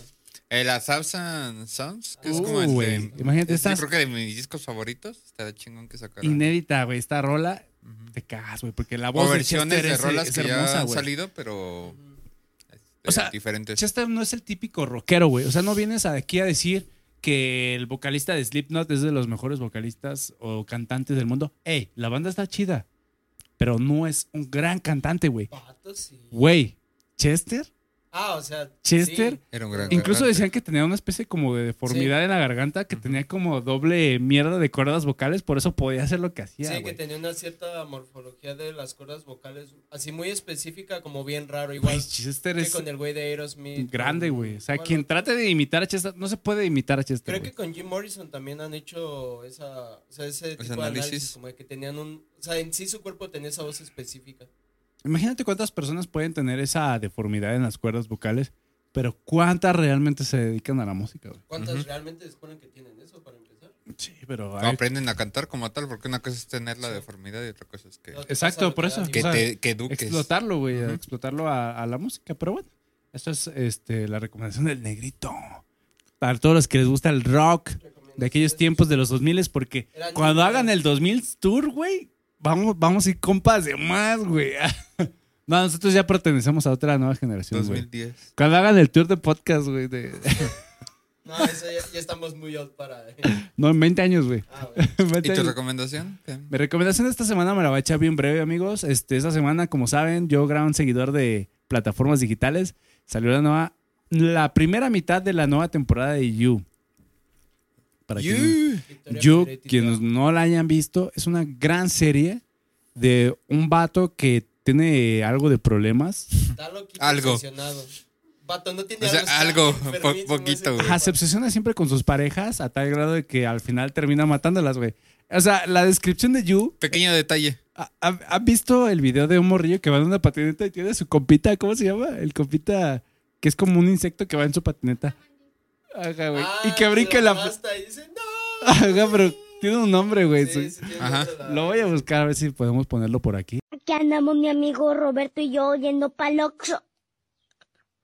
El A Thousand Sounds, que es Uh, como el de... Imagínate, es, yo estás creo que de mis discos favoritos, estaría chingón que sacaran. inédita, güey, esta rola. Ujú. Te cagas, güey, porque la voz O de versiones Chester de es, rolas es que ya hermosa, han salido, pero este, O sea, diferentes. Chester no es el típico rockero, güey. O sea, no vienes aquí a decir que el vocalista de Slipknot es de los mejores vocalistas o cantantes del mundo. Ey, la banda está chida, pero no es un gran cantante, güey. Vato, sí. Güey, Chester, Ah, o sea. Chester, sí. Era un gran incluso cantante. decían que tenía una especie como de deformidad en la garganta, que tenía como doble mierda de cuerdas vocales, por eso podía hacer lo que hacía, Sí, que tenía una cierta morfología de las cuerdas vocales, así muy específica, como bien raro, igual Güey, Chester que es con el güey de Aerosmith. grande, güey. O sea, bueno, quien trate de imitar a Chester, no se puede imitar a Chester, Creo que con Jim Morrison también han hecho esa, o sea, ese tipo de análisis. análisis, como de que tenían un, o sea, en sí su cuerpo tenía esa voz específica. Imagínate cuántas personas pueden tener esa deformidad en las cuerdas vocales, pero cuántas realmente se dedican a la música, güey. ¿Cuántas realmente descubren que tienen eso para empezar? Sí, pero... Hay- aprenden a cantar como tal, porque una cosa es tener la Sí. deformidad y otra cosa es que, Exacto, por que eso. que o sea, te que eduques. explotarlo, güey, explotarlo a, a la música, pero bueno, esto es este, la recomendación del negrito. Para todos los que les gusta el rock de aquellos tiempos de los 2000 porque cuando hagan el 2000 tour, güey, vamos, vamos a ir compas de más, güey. [laughs] No, nosotros ya pertenecemos a otra nueva generación, güey. 2010. Cuando hagan el tour de podcast, güey, de... [laughs] No, eso ya, ya estamos muy old para... [laughs] no, en 20 años, güey. Ah, bueno. 20 ¿Y tu recomendación? ¿Qué? Mi recomendación de esta semana me la voy a echar bien breve, amigos. Este, esta semana, como saben, yo gran seguidor de plataformas digitales. Salió la nueva, la primera mitad de la nueva temporada de You. Para You. Quienes no la hayan visto, es una gran serie de un vato que tiene algo de problemas. Algo. Vato, no tiene O sea, algo, po- poquito, ese güey. Ajá, se obsesiona siempre con sus parejas a tal grado de que al final termina matándolas, güey. O sea, la descripción de You Pequeño detalle. ¿Ha- ¿Han han visto el video de un morrillo que va en una patineta y tiene su compita? ¿Cómo se llama? El compita que es como un insecto que va en su patineta. Ajá, güey. Ah, y que brinque la. y dice, no. Ajá, pero tiene un nombre, güey. Sí, sí, tiene Ajá. Lo voy a buscar a ver si podemos ponerlo por aquí. Aquí andamos mi amigo Roberto y yo yendo pa'l Oxxo.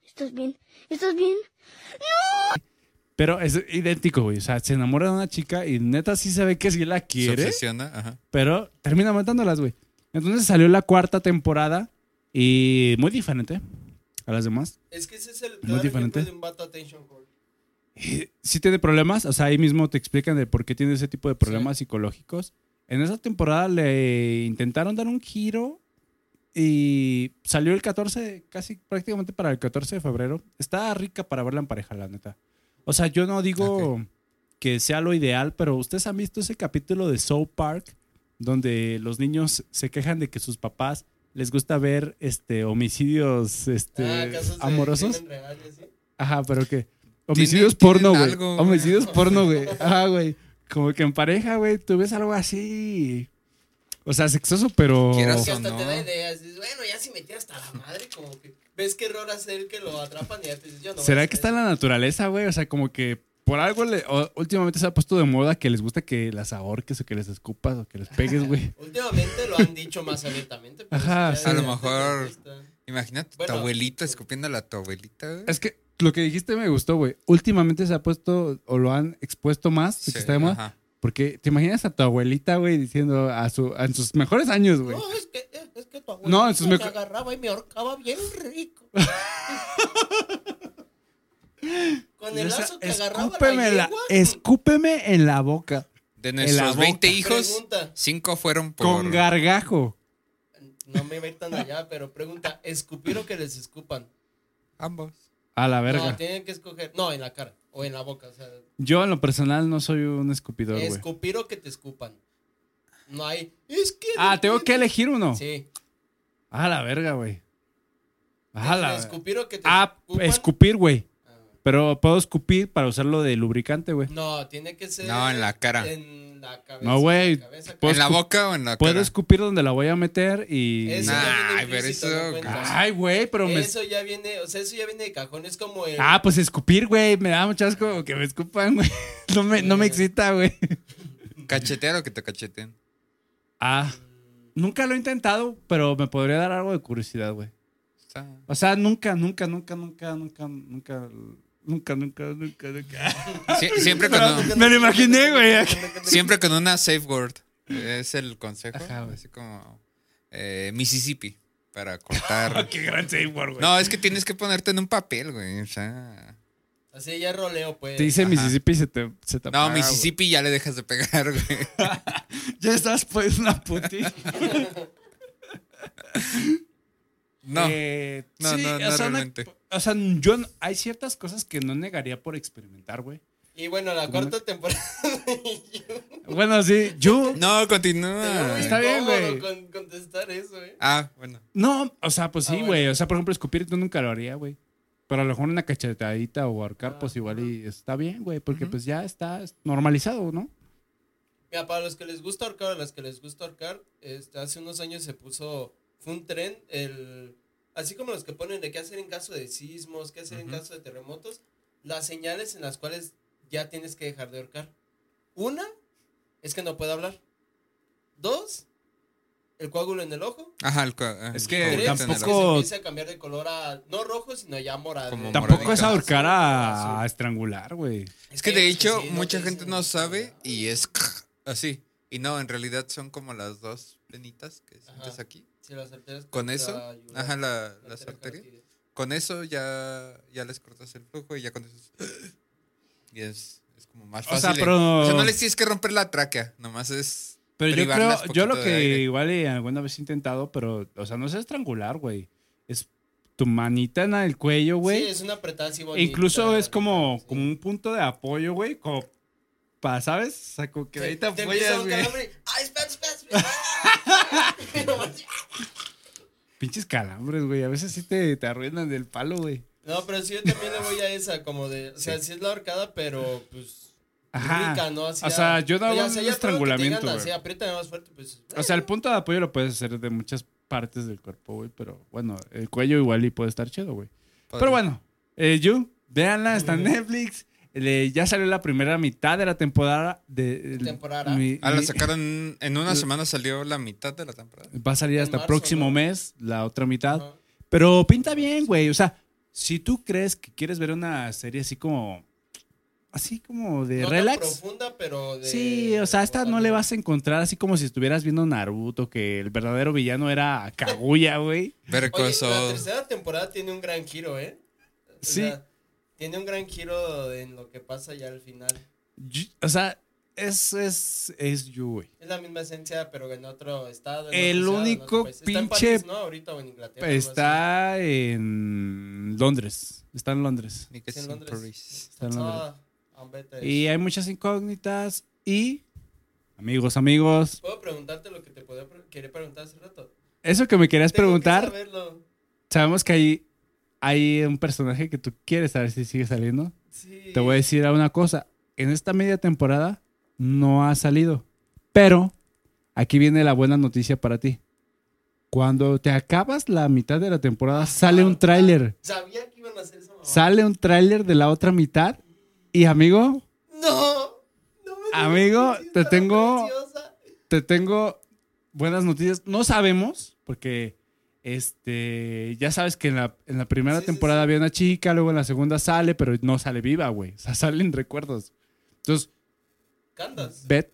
¿Estás bien? ¿Estás bien? Pero es idéntico, güey. O sea, se enamora de una chica y neta sí se ve que sí la Se quiere. obsesiona, ajá. Pero termina matándolas, güey. Entonces salió la cuarta temporada y muy diferente a las demás. Es que ese es el Muy diferente. ejemplo de un vato attention sí tiene problemas, o sea, ahí mismo te explican de por qué tiene ese tipo de problemas psicológicos. En esa temporada le intentaron dar un giro y salió el 14, casi prácticamente para el 14 de febrero. Está rica para verla en pareja, la neta. O sea, yo no digo que sea lo ideal, pero ustedes han visto ese capítulo de South Park donde los niños se quejan de que sus papás les gusta ver este homicidios este Ah, amorosos. Ajá, pero que homicidios porno, güey. Homicidios porno, güey. Ajá, [laughs] güey. Como que en pareja, güey, tú ves algo así. O sea, sexoso, pero. Quieras Que hasta no. te da ideas. Bueno, ya si metí hasta la madre, como que ves qué error hacer que lo atrapan y ya te dices, yo no. ¿Será que está en la naturaleza, güey? O sea, como que por algo le- o- últimamente se ha puesto de moda que les gusta que las ahorques o que les escupas o que les pegues, güey. [laughs] Últimamente lo han dicho más abiertamente. pero Ajá, sí, A lo mejor-. Imagínate Bueno. tu abuelito escupiéndole a tu abuelita, güey. Es que lo que dijiste me gustó, güey. Últimamente se ha puesto o lo han expuesto más, de Sí, que está de moda. ajá. Porque te imaginas a tu abuelita, güey, diciendo a su, en sus mejores años, güey. No, es que, es que tu abuelito No, en sus me agarraba y me ahorcaba bien rico. [laughs] Con el lazo que agarraba escúpeme, la la- yegua. escúpeme en la boca. De nuestros boca. 20 hijos, Pregunta. 5 fueron por... Con gargajo. No me metan allá, pero pregunta, ¿escupir o que les escupan? Ambos. A la No, verga. tienen que escoger. No, en la cara o en la boca. O sea, Yo en lo personal no soy un escupidor, güey. escupir o que te escupan. No hay. Es que. Ah, tengo que elegir uno. Sí. A la verga, güey. A la Escupir o que te Ah, escupan. escupir, güey. Pero puedo escupir para usarlo de lubricante, güey. No, tiene que ser. No, en la cara. En la cabeza. No, güey. en la cabeza. Puedo ¿En la escup- boca o en la Puedo cara? escupir donde la voy a meter y. Eso Nah, ya viene pero eso- no. Ay, güey, pero me. Eso ya viene, o sea, eso ya viene de cajón, es como el... Ah, pues escupir, güey. Me da mucho asco que me escupan, güey. [laughs] No me, no me excita, güey. ¿Cachetear o que te cacheten? Ah. Nunca lo he intentado, pero me podría dar algo de curiosidad, güey. O sea, nunca, nunca, nunca, nunca, nunca, nunca, nunca, nunca, nunca, nunca. [laughs] Sie- siempre, con un- Me lo imaginé, güey. siempre con una safe word. Es el consejo. Ajá, así como eh, Mississippi para cortar. [laughs] Qué gran safeword, güey. no, es que tienes que ponerte en un papel, güey. O sea. Así ya roleo, pues. Te dice Ajá. Mississippi y se te, se te No, apaga, Mississippi ya le dejas de pegar, güey. [laughs] Ya estás, pues, una putita. No. Eh, No, no, no o sea, una- realmente. O sea, yo, hay ciertas cosas que no negaría por experimentar, güey. Y bueno, la ¿Cómo cuarta temporada... [laughs] Bueno, sí, yo... No, continúa. Está bien, güey. Con contestar eso, eh. Ah, bueno. No, o sea, pues sí, Ah, güey. bueno. O sea, por ejemplo, escupir yo nunca lo haría, güey. Pero a lo mejor una cachetadita o ahorcar, Ah, pues igual y está bien, güey. Porque pues ya está normalizado, ¿no? Mira, para los que les gusta ahorcar, a las que les gusta ahorcar, este, hace unos años se puso, fue un tren, el, así como los que ponen de qué hacer en caso de sismos, qué hacer en caso de terremotos, las señales en las cuales ya tienes que dejar de ahorcar. Una es que no puede hablar. Dos, el coágulo en el ojo. Ajá, el, cua- Es que coágulo Tres, en el tampoco- ojo. que se empiece a cambiar de color a, no rojo, sino ya morado. Como Tampoco es ahorcar a, a estrangular, güey. Es que de hecho, sí, mucha te gente no sabe y es así. Y no, en realidad son como las dos venitas que sientes Ajá. aquí. Sí, las arterias Con eso, va a ayudar. ajá, la- No las arterias. Con eso ya, ya les cortas el flujo y ya con eso es- [gasps] Y es, es como más O fácil. sea, de- pero- o sea, no les tienes que romper la tráquea, nomás es... Pero yo creo, yo lo que igual y alguna vez he intentado, pero, o sea, no es estrangular, güey. Es tu manita en el cuello, güey. Sí, es una apretada así bonita. incluso es como, sí. como un punto de apoyo, güey. Como para, ¿sabes? O sea, como que Sí, ahí te apoyas, güey. ¡Ay, espera, espera, [laughs] espera! Pinches calambres, güey. A veces sí te, te arruinan del palo, güey. no, pero sí, yo también le voy a esa, como de. O sea, sí, es la horcada, pero pues. Ajá. Rica, ¿no? Así O sea, yo sea, un estrangulamiento, Así, apriétame más fuerte, pues. O sea, el punto de apoyo lo puedes hacer de muchas partes del cuerpo, güey. Pero bueno, el cuello igual y puede estar chido, güey. Pero bueno, eh, You, véanla, está en Netflix. Le- ya salió la primera mitad de la temporada. De, Temporada. mi- Ah, la sacaron en una semana salió la mitad de la temporada. va a salir hasta marzo, próximo ¿no? mes, la otra mitad. Pero pinta bien, güey. O sea, si tú crees que quieres ver una serie así como. Así como de No tan relax. profunda, pero de... Sí, o sea, esta no le vas a encontrar así como si estuvieras viendo Naruto, que el verdadero villano era Kaguya, güey. Ver Oye, la tercera temporada tiene un gran giro, ¿eh? O Sí. sea, tiene un gran giro en lo que pasa ya al final. O sea, es, es, es güey. Es la misma esencia, pero en otro estado. en El en único otro país. Está en pinche- París, ¿no? Ahorita o en Inglaterra. Está en Londres. Está en Londres. Que Sí, en sin Londres. Está en Londres. Ah. Y hay muchas incógnitas. Y, amigos, amigos, ¿Puedo preguntarte lo que te podía pre- quería preguntar hace rato? eso que me querías Tengo que preguntar, saberlo. sabemos que hay, hay un personaje que tú quieres saber si sigue saliendo. Sí. Te voy a decir una cosa. En esta media temporada no ha salido. Pero aquí viene la buena noticia para ti. Cuando te acabas la mitad de la temporada, sale un tráiler. Sabía que iban a hacer mamá. Sale un tráiler de la otra mitad. Y amigo, No. No me Amigo, te tengo- preciosa. te tengo buenas noticias. No sabemos, porque este ya sabes que en la, en la primera Sí, temporada sí. había una chica, luego en la segunda sale, pero no sale viva, güey. O sea, [laughs] salen recuerdos. Entonces, Candas. Beth.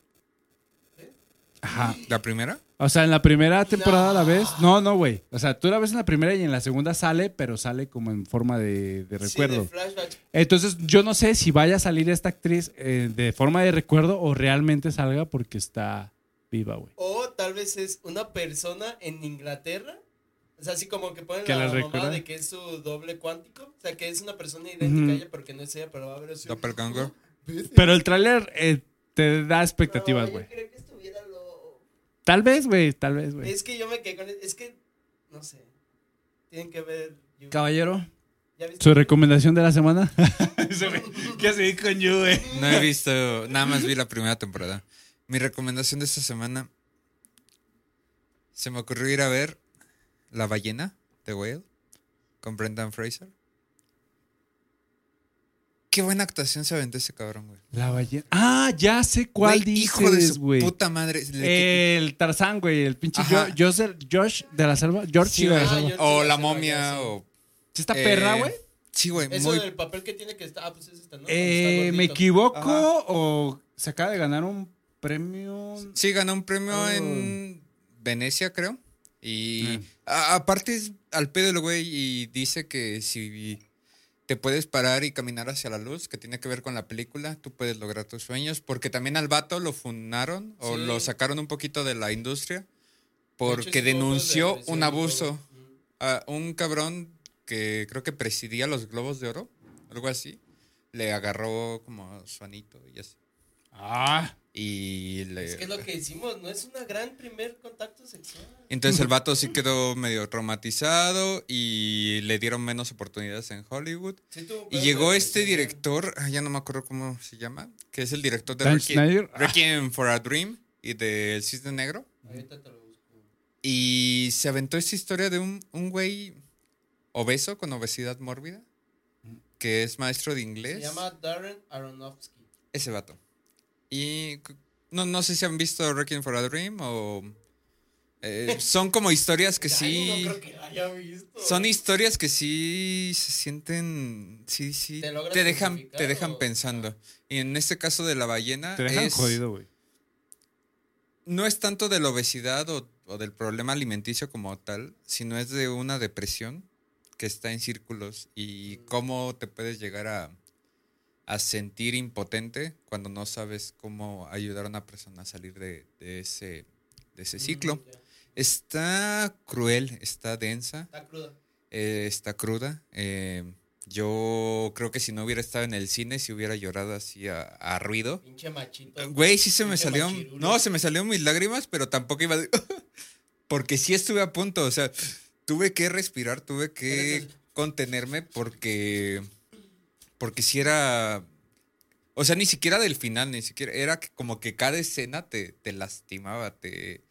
Ajá. ¿La primera? O sea, en la primera temporada la ves. No, no, güey. O sea, tú la ves en la primera y en la segunda sale, pero sale como en forma de, de recuerdo. Sí, de flashback. Entonces, yo no sé si vaya a salir esta actriz eh, de forma de recuerdo o realmente salga porque está viva, güey. O tal vez es una persona en Inglaterra. O sea, así como que ponen Que la la mamá de que es su doble cuántico. O sea, que es una persona idéntica Ujú. a ella, pero que no es ella, pero va a ver su... Doppelganger. Pero el tráiler eh, te da expectativas, No, güey. Creo que estuviera lo... Tal vez, güey, tal vez, güey. Es que yo me quedé con... Es que, no sé. Tienen que ver... You. Caballero, ¿Ya viste? su recomendación de la semana. [laughs] ¿Qué hace con you, güey? No he visto, nada más vi la primera temporada. Mi recomendación de esta semana se me ocurrió ir a ver La ballena de Whale con Brendan Fraser. Qué buena actuación se aventó ese cabrón, güey. La ballena. Ah, ya sé cuál Güey, hijo de dices, su güey. puta madre. El Tarzán, güey, el pinche Joseph- Josh de la selva. George Sí, de la selva. yo- o la momia, sí. o. ¿Sí está eh, perra, güey? Sí, güey. Eso Muy. del papel que tiene que estar... Ah, pues es esta, ¿no? Eh, está ¿Me equivoco Ajá. o se acaba de ganar un premio? Sí, ganó un premio Oh. en Venecia, creo. Y Ah. a- aparte es al pedo el güey y dice que si te puedes parar y caminar hacia la luz, que tiene que ver con la película, tú puedes lograr tus sueños. Porque también al vato lo funaron o Sí. lo sacaron un poquito de la industria De hecho, porque denunció de un abuso a un cabrón que creo que presidía los globos de oro, algo así. Le agarró como su anito y así. Ah, Y le... Es que es lo que hicimos, no es un gran primer contacto. Entonces el vato sí quedó medio traumatizado y le dieron menos oportunidades en Hollywood. Sí Y llegó este director, ya no me acuerdo cómo se llama, que es el director de Requiem. Ah. Requiem for a Dream y de El Cisne Negro. Ahorita te lo busco. Y se aventó esta historia de un, un güey obeso con obesidad mórbida, que es maestro de Se inglés. llama Darren Aronofsky. Ese vato. Y no, no sé si han visto Requiem for a Dream o... eh, son como historias que [laughs] sí... No creo que la haya visto. Son historias que sí se sienten, sí, sí, ¿Te te, dejan, te dejan o- pensando. Y en este caso de la ballena, te dejan es- jodido, güey. no es tanto de la obesidad o, o del problema alimenticio como tal, sino es de una depresión que está en círculos y cómo te puedes llegar a, a sentir impotente cuando no sabes cómo ayudar a una persona a salir de, de ese, de ese ciclo. Mm. Está cruel, está densa. Está cruda. Eh, está cruda. Eh, yo creo que si no hubiera estado en el cine, si hubiera llorado así a, a ruido. Pinche machito. Güey, sí se me salió. machirulo. No, se me salieron mis lágrimas, pero tampoco iba. de- [laughs] porque sí estuve a punto. O sea, tuve que respirar, tuve que contenerme porque. Porque si era. O sea, ni siquiera del final, ni siquiera. Era como que cada escena te, te lastimaba, te.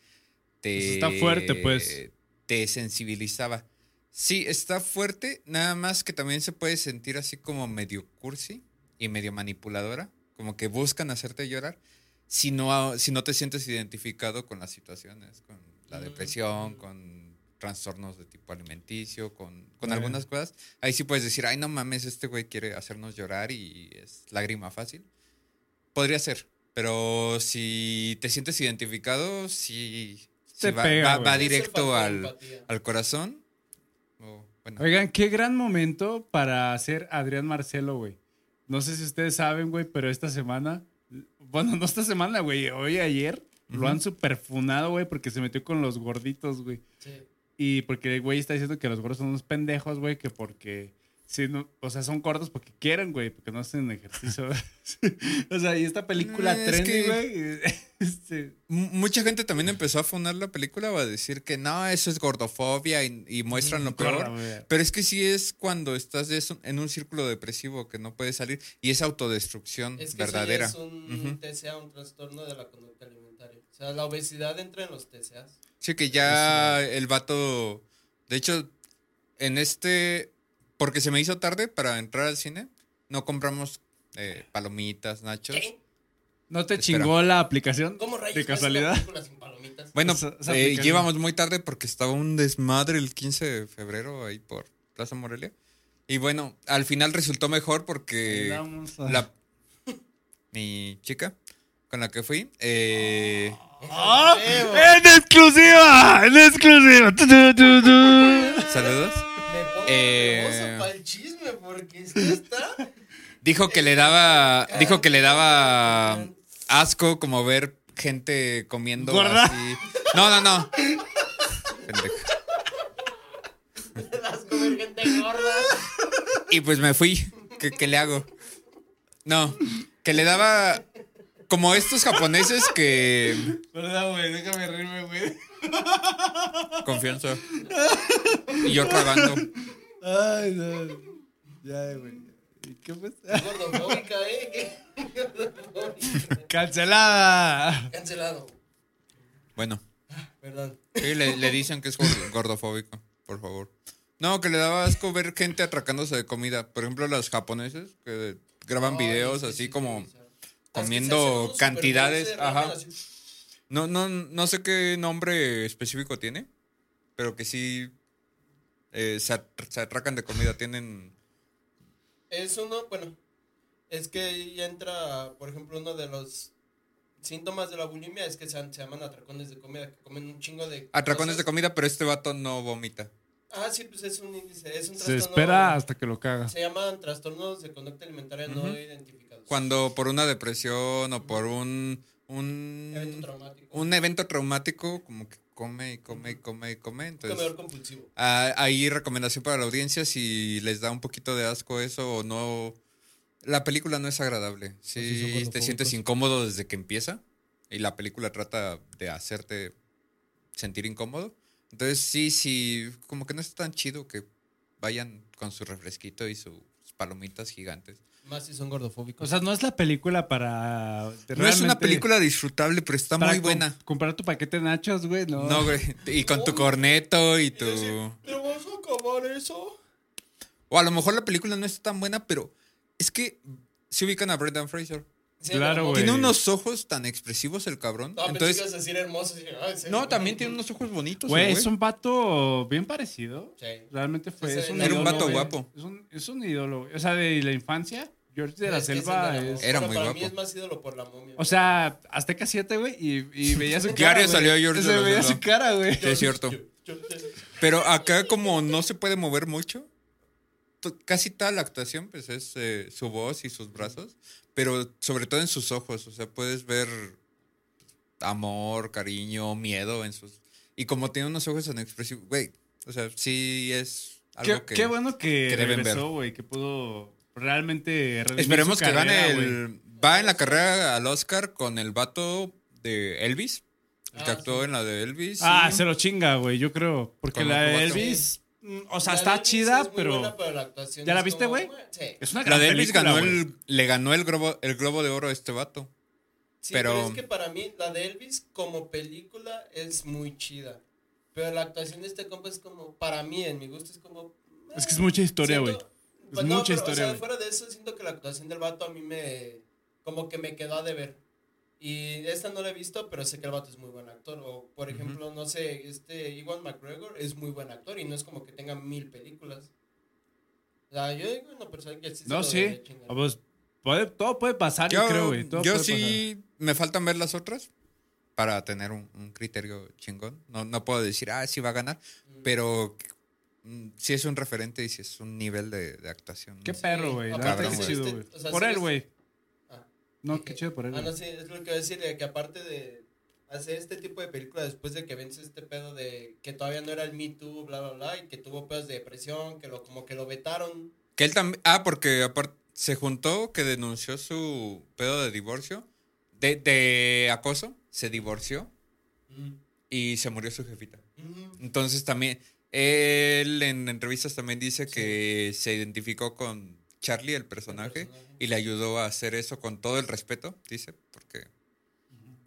Te está fuerte, pues. Te sensibilizaba. Sí, está fuerte, nada más que también se puede sentir así como medio cursi. y medio manipuladora, como que buscan hacerte llorar, si no, si no te sientes identificado con las situaciones, con la depresión, con trastornos de tipo alimenticio, con, con Bueno. algunas cosas, ahí sí puedes decir, ay, no mames, este güey quiere hacernos llorar y es lágrima fácil. Podría ser, pero si te sientes identificado, sí, sí Te va, pega, va- directo al, al corazón. bueno, Oigan, qué gran momento para hacer Adrián Marcelo, güey. No sé si ustedes saben, güey, pero esta semana, bueno, no esta semana, güey, hoy ayer, lo han superfunado, güey, porque se metió con los gorditos, güey. Sí. Y porque el güey está diciendo que los gordos son unos pendejos, güey, que porque. Sí, no, o sea, son gordos porque quieren, güey, porque no hacen ejercicio. [laughs] o sea, y esta película Es trendy, que- güey. [laughs] este, Mucha gente también empezó a funar la película o a decir que no, eso es gordofobia y, y muestran lo gorda, peor. Pero es que sí es cuando estás de eso- en un círculo depresivo que no puedes salir y es autodestrucción Es que verdadera. es un. TCA, un trastorno de la conducta alimentaria. O sea, la obesidad entra en los TCAs. Sí, que ya el vato. De hecho, en este. Porque se me hizo tarde para entrar al cine, no compramos eh, palomitas, nachos. ¿Qué? ¿No te Espera. chingó la aplicación? ¿Cómo rayos ¿De casualidad? película sin palomitas? Bueno, eh, llegamos muy tarde porque estaba un desmadre el 15 de febrero ahí por Plaza Morelia. Y bueno, al final resultó mejor porque a- la, [laughs] mi chica con la que fui, eh. Feo. ¡En exclusiva! ¡En exclusiva! Saludos, Eh, para el chisme porque está... dijo que le daba, dijo que le daba asco como ver gente comiendo ¿Gorda? así. No, no, no. Pendejo. Las comer gente gorda. Y pues me fui. ¿Qué, qué le hago? No, que le daba como estos japoneses que Perdón, güey, déjame reírme, güey. confianza. Y yo tragando. Ay, no. Ya, güey. ¿Y qué fue? Gordofóbica, ¿eh? Gordofóbica. [laughs] ¡Cancelada! Cancelado. Bueno, Perdón. sí, le, le dicen que es gor- gordofóbico, por favor. No, que le daba asco ver gente atracándose de comida. Por ejemplo, los japoneses que graban videos sí, así sí, como sí, comiendo cantidades, ramen ajá. No, no, no sé qué nombre específico tiene, pero que sí eh, se, at- se atracan de comida. Tienen. Es uno, bueno, es que ahí entra, por ejemplo, uno de los síntomas de la bulimia es que se, se llaman atracones de comida, que comen un chingo de Atracones de cosas. comida, pero este vato no vomita. Ah, sí, pues es un índice, es un Se trastorno. espera hasta que lo caga. Se llaman trastornos de conducta alimentaria no identificados. Cuando por una depresión o por un. Un Evento traumático. un evento traumático, como que come y come y come y come. Entonces, comedor compulsivo. ah, ahí recomendación para la audiencia si les da un poquito de asco eso o no. La película no es agradable. Pues sí, te sientes incómodo desde que empieza y la película trata de hacerte sentir incómodo. Entonces, sí, sí, como que no está tan chido que vayan con su refresquito y sus palomitas gigantes. Más si son gordofóbicos. O sea, no es la película para. No es una película disfrutable, pero está para muy com- buena. Comprar tu paquete de nachos, güey, no. No, güey. Y con tu corneto y tu... ¿Pero vas a acabar eso? O a lo mejor la película no está tan buena, pero es que se ubican a Brendan Fraser. Sí, Claro, güey. Tiene unos ojos tan expresivos el cabrón. No, pensé que ibas Entonces, a decir hermosos. no, también tiene unos ojos bonitos. Güey, es un vato bien parecido. Sí. Realmente fue. Sí, es un era un vato güey. guapo. Es un, es un ídolo. güey. O sea, de la infancia, George de la Selva es. Era muy para guapo. mí es más ídolo por la momia. O sea, Azteca 7, güey, y, y [laughs] veía su cara. Diario güey. salió George Se la veía Selva. su cara, güey. Sí, es cierto. Pero acá como no se puede mover mucho, to- casi toda la actuación pues es eh, su voz y sus brazos, pero sobre todo en sus ojos, o sea, puedes ver amor, cariño, miedo en sus... Y como tiene unos ojos tan expresivos, güey, o sea, sí es algo Qué, que... qué bueno que, que deben regresó, güey, que pudo realmente Esperemos que carrera, gane el... Va en la carrera al Oscar con el vato de Elvis, el que Ah, actuó sí. en la de Elvis. Ah, y- se lo chinga, güey, yo creo. Porque Con la de. Elvis, mm, o sea, La está Elvis chida, es pero... buena, pero la actuación ¿Ya la viste, como- güey? Sí. Es una La gran de Elvis película, ganó el, le ganó el globo, el globo de oro a este vato. Sí, Pero- pero... es que para mí la de Elvis como película es muy chida. Pero la actuación de este compa es como, para mí, en mi gusto, es como... Es que es mucha historia, güey. Pues mucha no, pero, historia, O sea, fuera de eso, siento que la actuación del vato a mí me. Como que me quedó a deber. Y esta no la he visto, pero sé que el vato es muy buen actor. O, por ejemplo, no sé, este Iwan McGregor es muy buen actor y no es como que tenga mil películas. O sea, yo digo una persona que sí No, sí. Ah, pues, puede- todo puede pasar, yo, Yo, creo, güey. todo yo sí me faltan ver las otras para tener un, un criterio chingón. No, no puedo decir, ah, sí va a ganar, pero sí es un referente y sí es un nivel de, de actuación. Qué perro, güey. Sí qué viste- chido, güey. o sea, Por sí él, güey. Ah, No, qué chido por él. Ah, no, sí, es lo que voy a decir, de que aparte de hacer este tipo de películas después de que vence este pedo de que todavía no era el Me Too, bla, bla, bla, y que tuvo pedos de depresión, que lo como que lo vetaron. Que él también, ah, porque aparte se juntó que denunció su pedo de divorcio, de, de acoso, se divorció y se murió su jefita. Mm. Entonces también, él en entrevistas también dice que se identificó con Charlie, el personaje, El personaje. y le ayudó a hacer eso con todo el respeto, dice, porque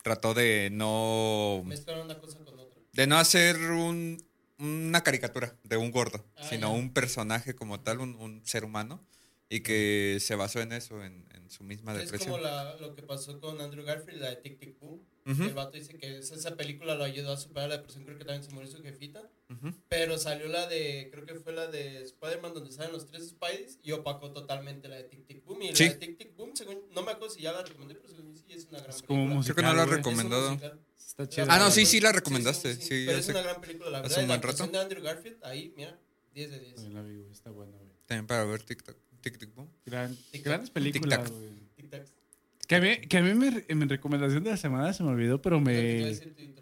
trató de no, una cosa con otra. de no hacer un- una caricatura de un gordo, Ah, sino un personaje como tal, un, un ser humano, y que se basó en eso, en, en su misma Es depresión. como la, lo que pasó con Andrew Garfield, la de Tic Tic Boom. Ujú. El vato dice que esa película lo ayudó a superar la depresión, creo que también se murió su jefita. Pero salió la de, creo que fue la de Spider-Man donde salen los tres Spideys y opacó totalmente la de Tic Tic Boom. Y Sí. la de Tic Tic Boom, según, no me acuerdo si ya la recomendé, pero según sí es una gran Es como película. Creo que no. Es un recomendado. Está chido. Ah, no, sí, sí la Sí, recomendaste, sí, sí, pero ya es una gran película, la Hace verdad. un La buen rato. actuación de Andrew Garfield, ahí, mira, 10 de 10. También la vi. Está buena, güey. También para ver TikTok, Tic Tic Boom. Gran- Tic-tac. grandes películas, güey. Tic-tac. Que a mí, que a mí me- en mi recomendación de la semana se me olvidó, pero me,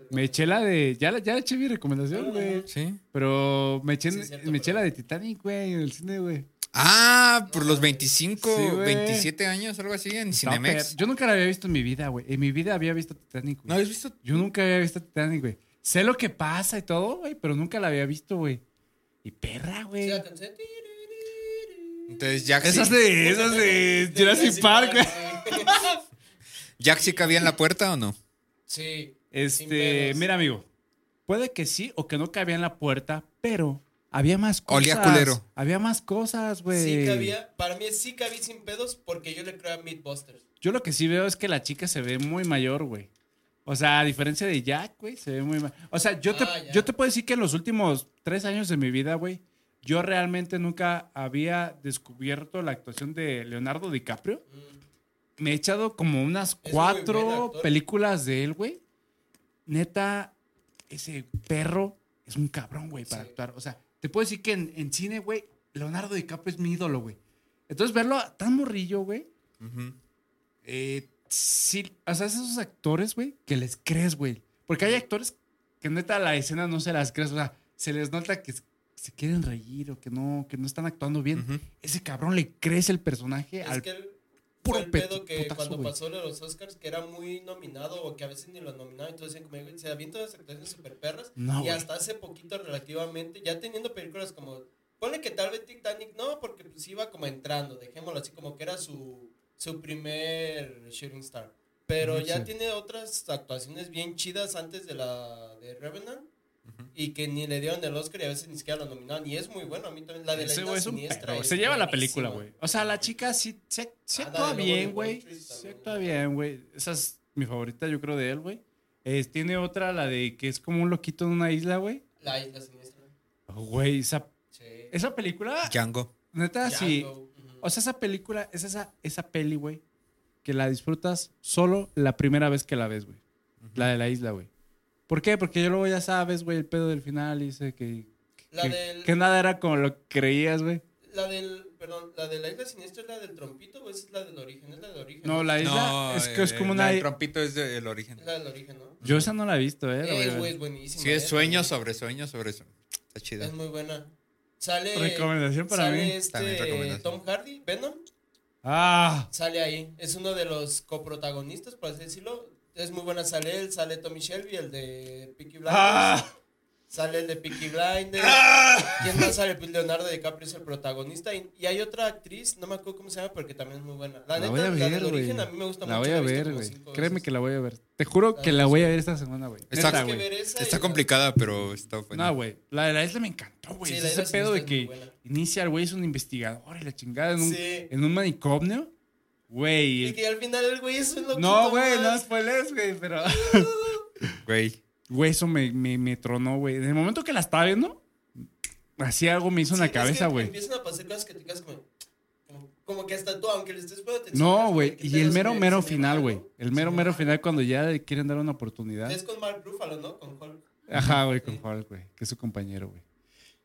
me eché la de. Ya, la- ya eché mi recomendación, Ah, güey. Sí. Pero me eché, Sí, cierto, me eché pero- la de Titanic, güey, en el cine, güey. Ah, por los güey. 25, Sí, güey. 27 años, algo así, en Estaba Cinemex. per- Yo nunca la había visto en mi vida, güey. En mi vida había visto Titanic, ¿No güey. habías visto? Yo nunca había visto Titanic, güey. Sé lo que pasa y todo, güey, pero nunca la había visto, güey. Y perra, Sí, güey. Entonces Jack Esas sí, de, esas de [laughs] Jurassic Park, güey. Jack sí cabía en la puerta o no? Sí. Este, mira, amigo. Puede que sí o que no cabía en la puerta, pero había más cosas. Olía culero. Había más cosas, güey. Sí cabía, para mí sí cabía sin pedos porque yo le creo a Meatbusters. Yo lo que sí veo es que la chica se ve muy mayor, güey. O sea, a diferencia de Jack, güey, se ve muy mayor. O sea, yo te, Ah, ya. yo te puedo decir que en los últimos tres años de mi vida, güey, yo realmente nunca había descubierto la actuación de Leonardo DiCaprio. Mm. Me he echado como unas cuatro películas de él, güey. Neta, ese perro es un cabrón, güey, para Sí. actuar. O sea, te puedo decir que en, en cine, güey, Leonardo DiCaprio es mi ídolo, güey. Entonces, verlo tan morrillo, güey, Ujú. eh, sí, o sea, es esos actores, güey, que les crees, güey. Porque hay actores que neta la escena no se las crees, o sea, se les nota que se quieren reír o que no, que no están actuando bien. Ese cabrón le crees el personaje Es al que él puro fue el pedo que putazo, cuando pasó lo de los Oscars, que era muy nominado o que a veces ni lo nominaban, entonces decían como, güey, se avientan las actuaciones super perras. No, y hasta hace poquito relativamente, ya teniendo películas como, ponle que tal vez Titanic no, porque pues iba como entrando, dejémoslo así, como que era su, su primer shooting star. Pero ya sí. tiene otras actuaciones bien chidas antes de la de Revenant. Y que ni le dieron el Oscar y a veces ni siquiera lo nominaban. Y es muy bueno. A mí también la de la Ese isla güey es un siniestra. perro. es Se lleva la película, güey. O sea, la chica sí, sí, sí Ah, actúa bien, güey. También. actúa bien, güey. Esa es mi favorita, yo creo, de él, güey. Eh, tiene otra, la de que es como un loquito en una isla, güey. La isla siniestra. Oh, Güey, esa, Sí. esa película, Django. neta, sí. O sea, esa película es esa, esa peli, güey, que la disfrutas solo la primera vez que la ves, güey. La de la isla, güey. ¿Por qué? Porque yo luego ya sabes, güey, el pedo del final y dice que, La que, del- que nada era como lo que creías, güey. La del, perdón, la de la isla siniestra es la del trompito o esa es la del origen, es la del origen. No, la isla No, es que es eh, como la una... del trompito es del origen. Es la del origen, ¿no? Yo esa no la he visto, eh. la Eh, güey, es buenísima. Sí, es eh, sueño sobre sueño sobre eso. Está chida. Es muy buena. Sale. Recomendación para sale mí. Este. Tom Hardy, Venom, Ah, sale ahí. Es uno de los coprotagonistas, por así decirlo. Es muy buena, sale él, sale Tommy Shelby, el de Peaky Blinders. ah. Sale el de Peaky Blinders. ¿Quién más sale? Pues Leonardo DiCaprio es el protagonista. Y, y hay otra actriz, no me acuerdo cómo se llama, porque también es muy buena. La, La neta, voy a la ver, del güey. origen a mí me gusta La mucho. voy a ver, güey. Créeme veces. que la voy a ver. Te juro La que de la voy a ver esta semana, güey. Está- Neta, Tienes que güey. ver esa y Está la- complicada, pero está buena. No, güey. La de la isla me encantó, güey. Sí, Es la ese pedo de que inicia el güey es un investigador y la chingada en un, Sí. en un manicomio. Güey. Y que al final el güey es un loquito No, güey, no spoilers, güey, pero. [laughs] Güey. Güey, eso me, me, me tronó, güey. En el momento que la estaba viendo, así algo me hizo en Sí, la cabeza, güey. Empiezan a pasar cosas que te quedas como, como, como que hasta tú, aunque le estés poniendo atención. No, güey. Y el mero, mero final, güey. El mero, me mero final cuando ya le quieren dar una oportunidad. Es con Mark Ruffalo, ¿no? Con Hulk. Ajá, güey, con Hulk, güey. Que es su compañero, güey.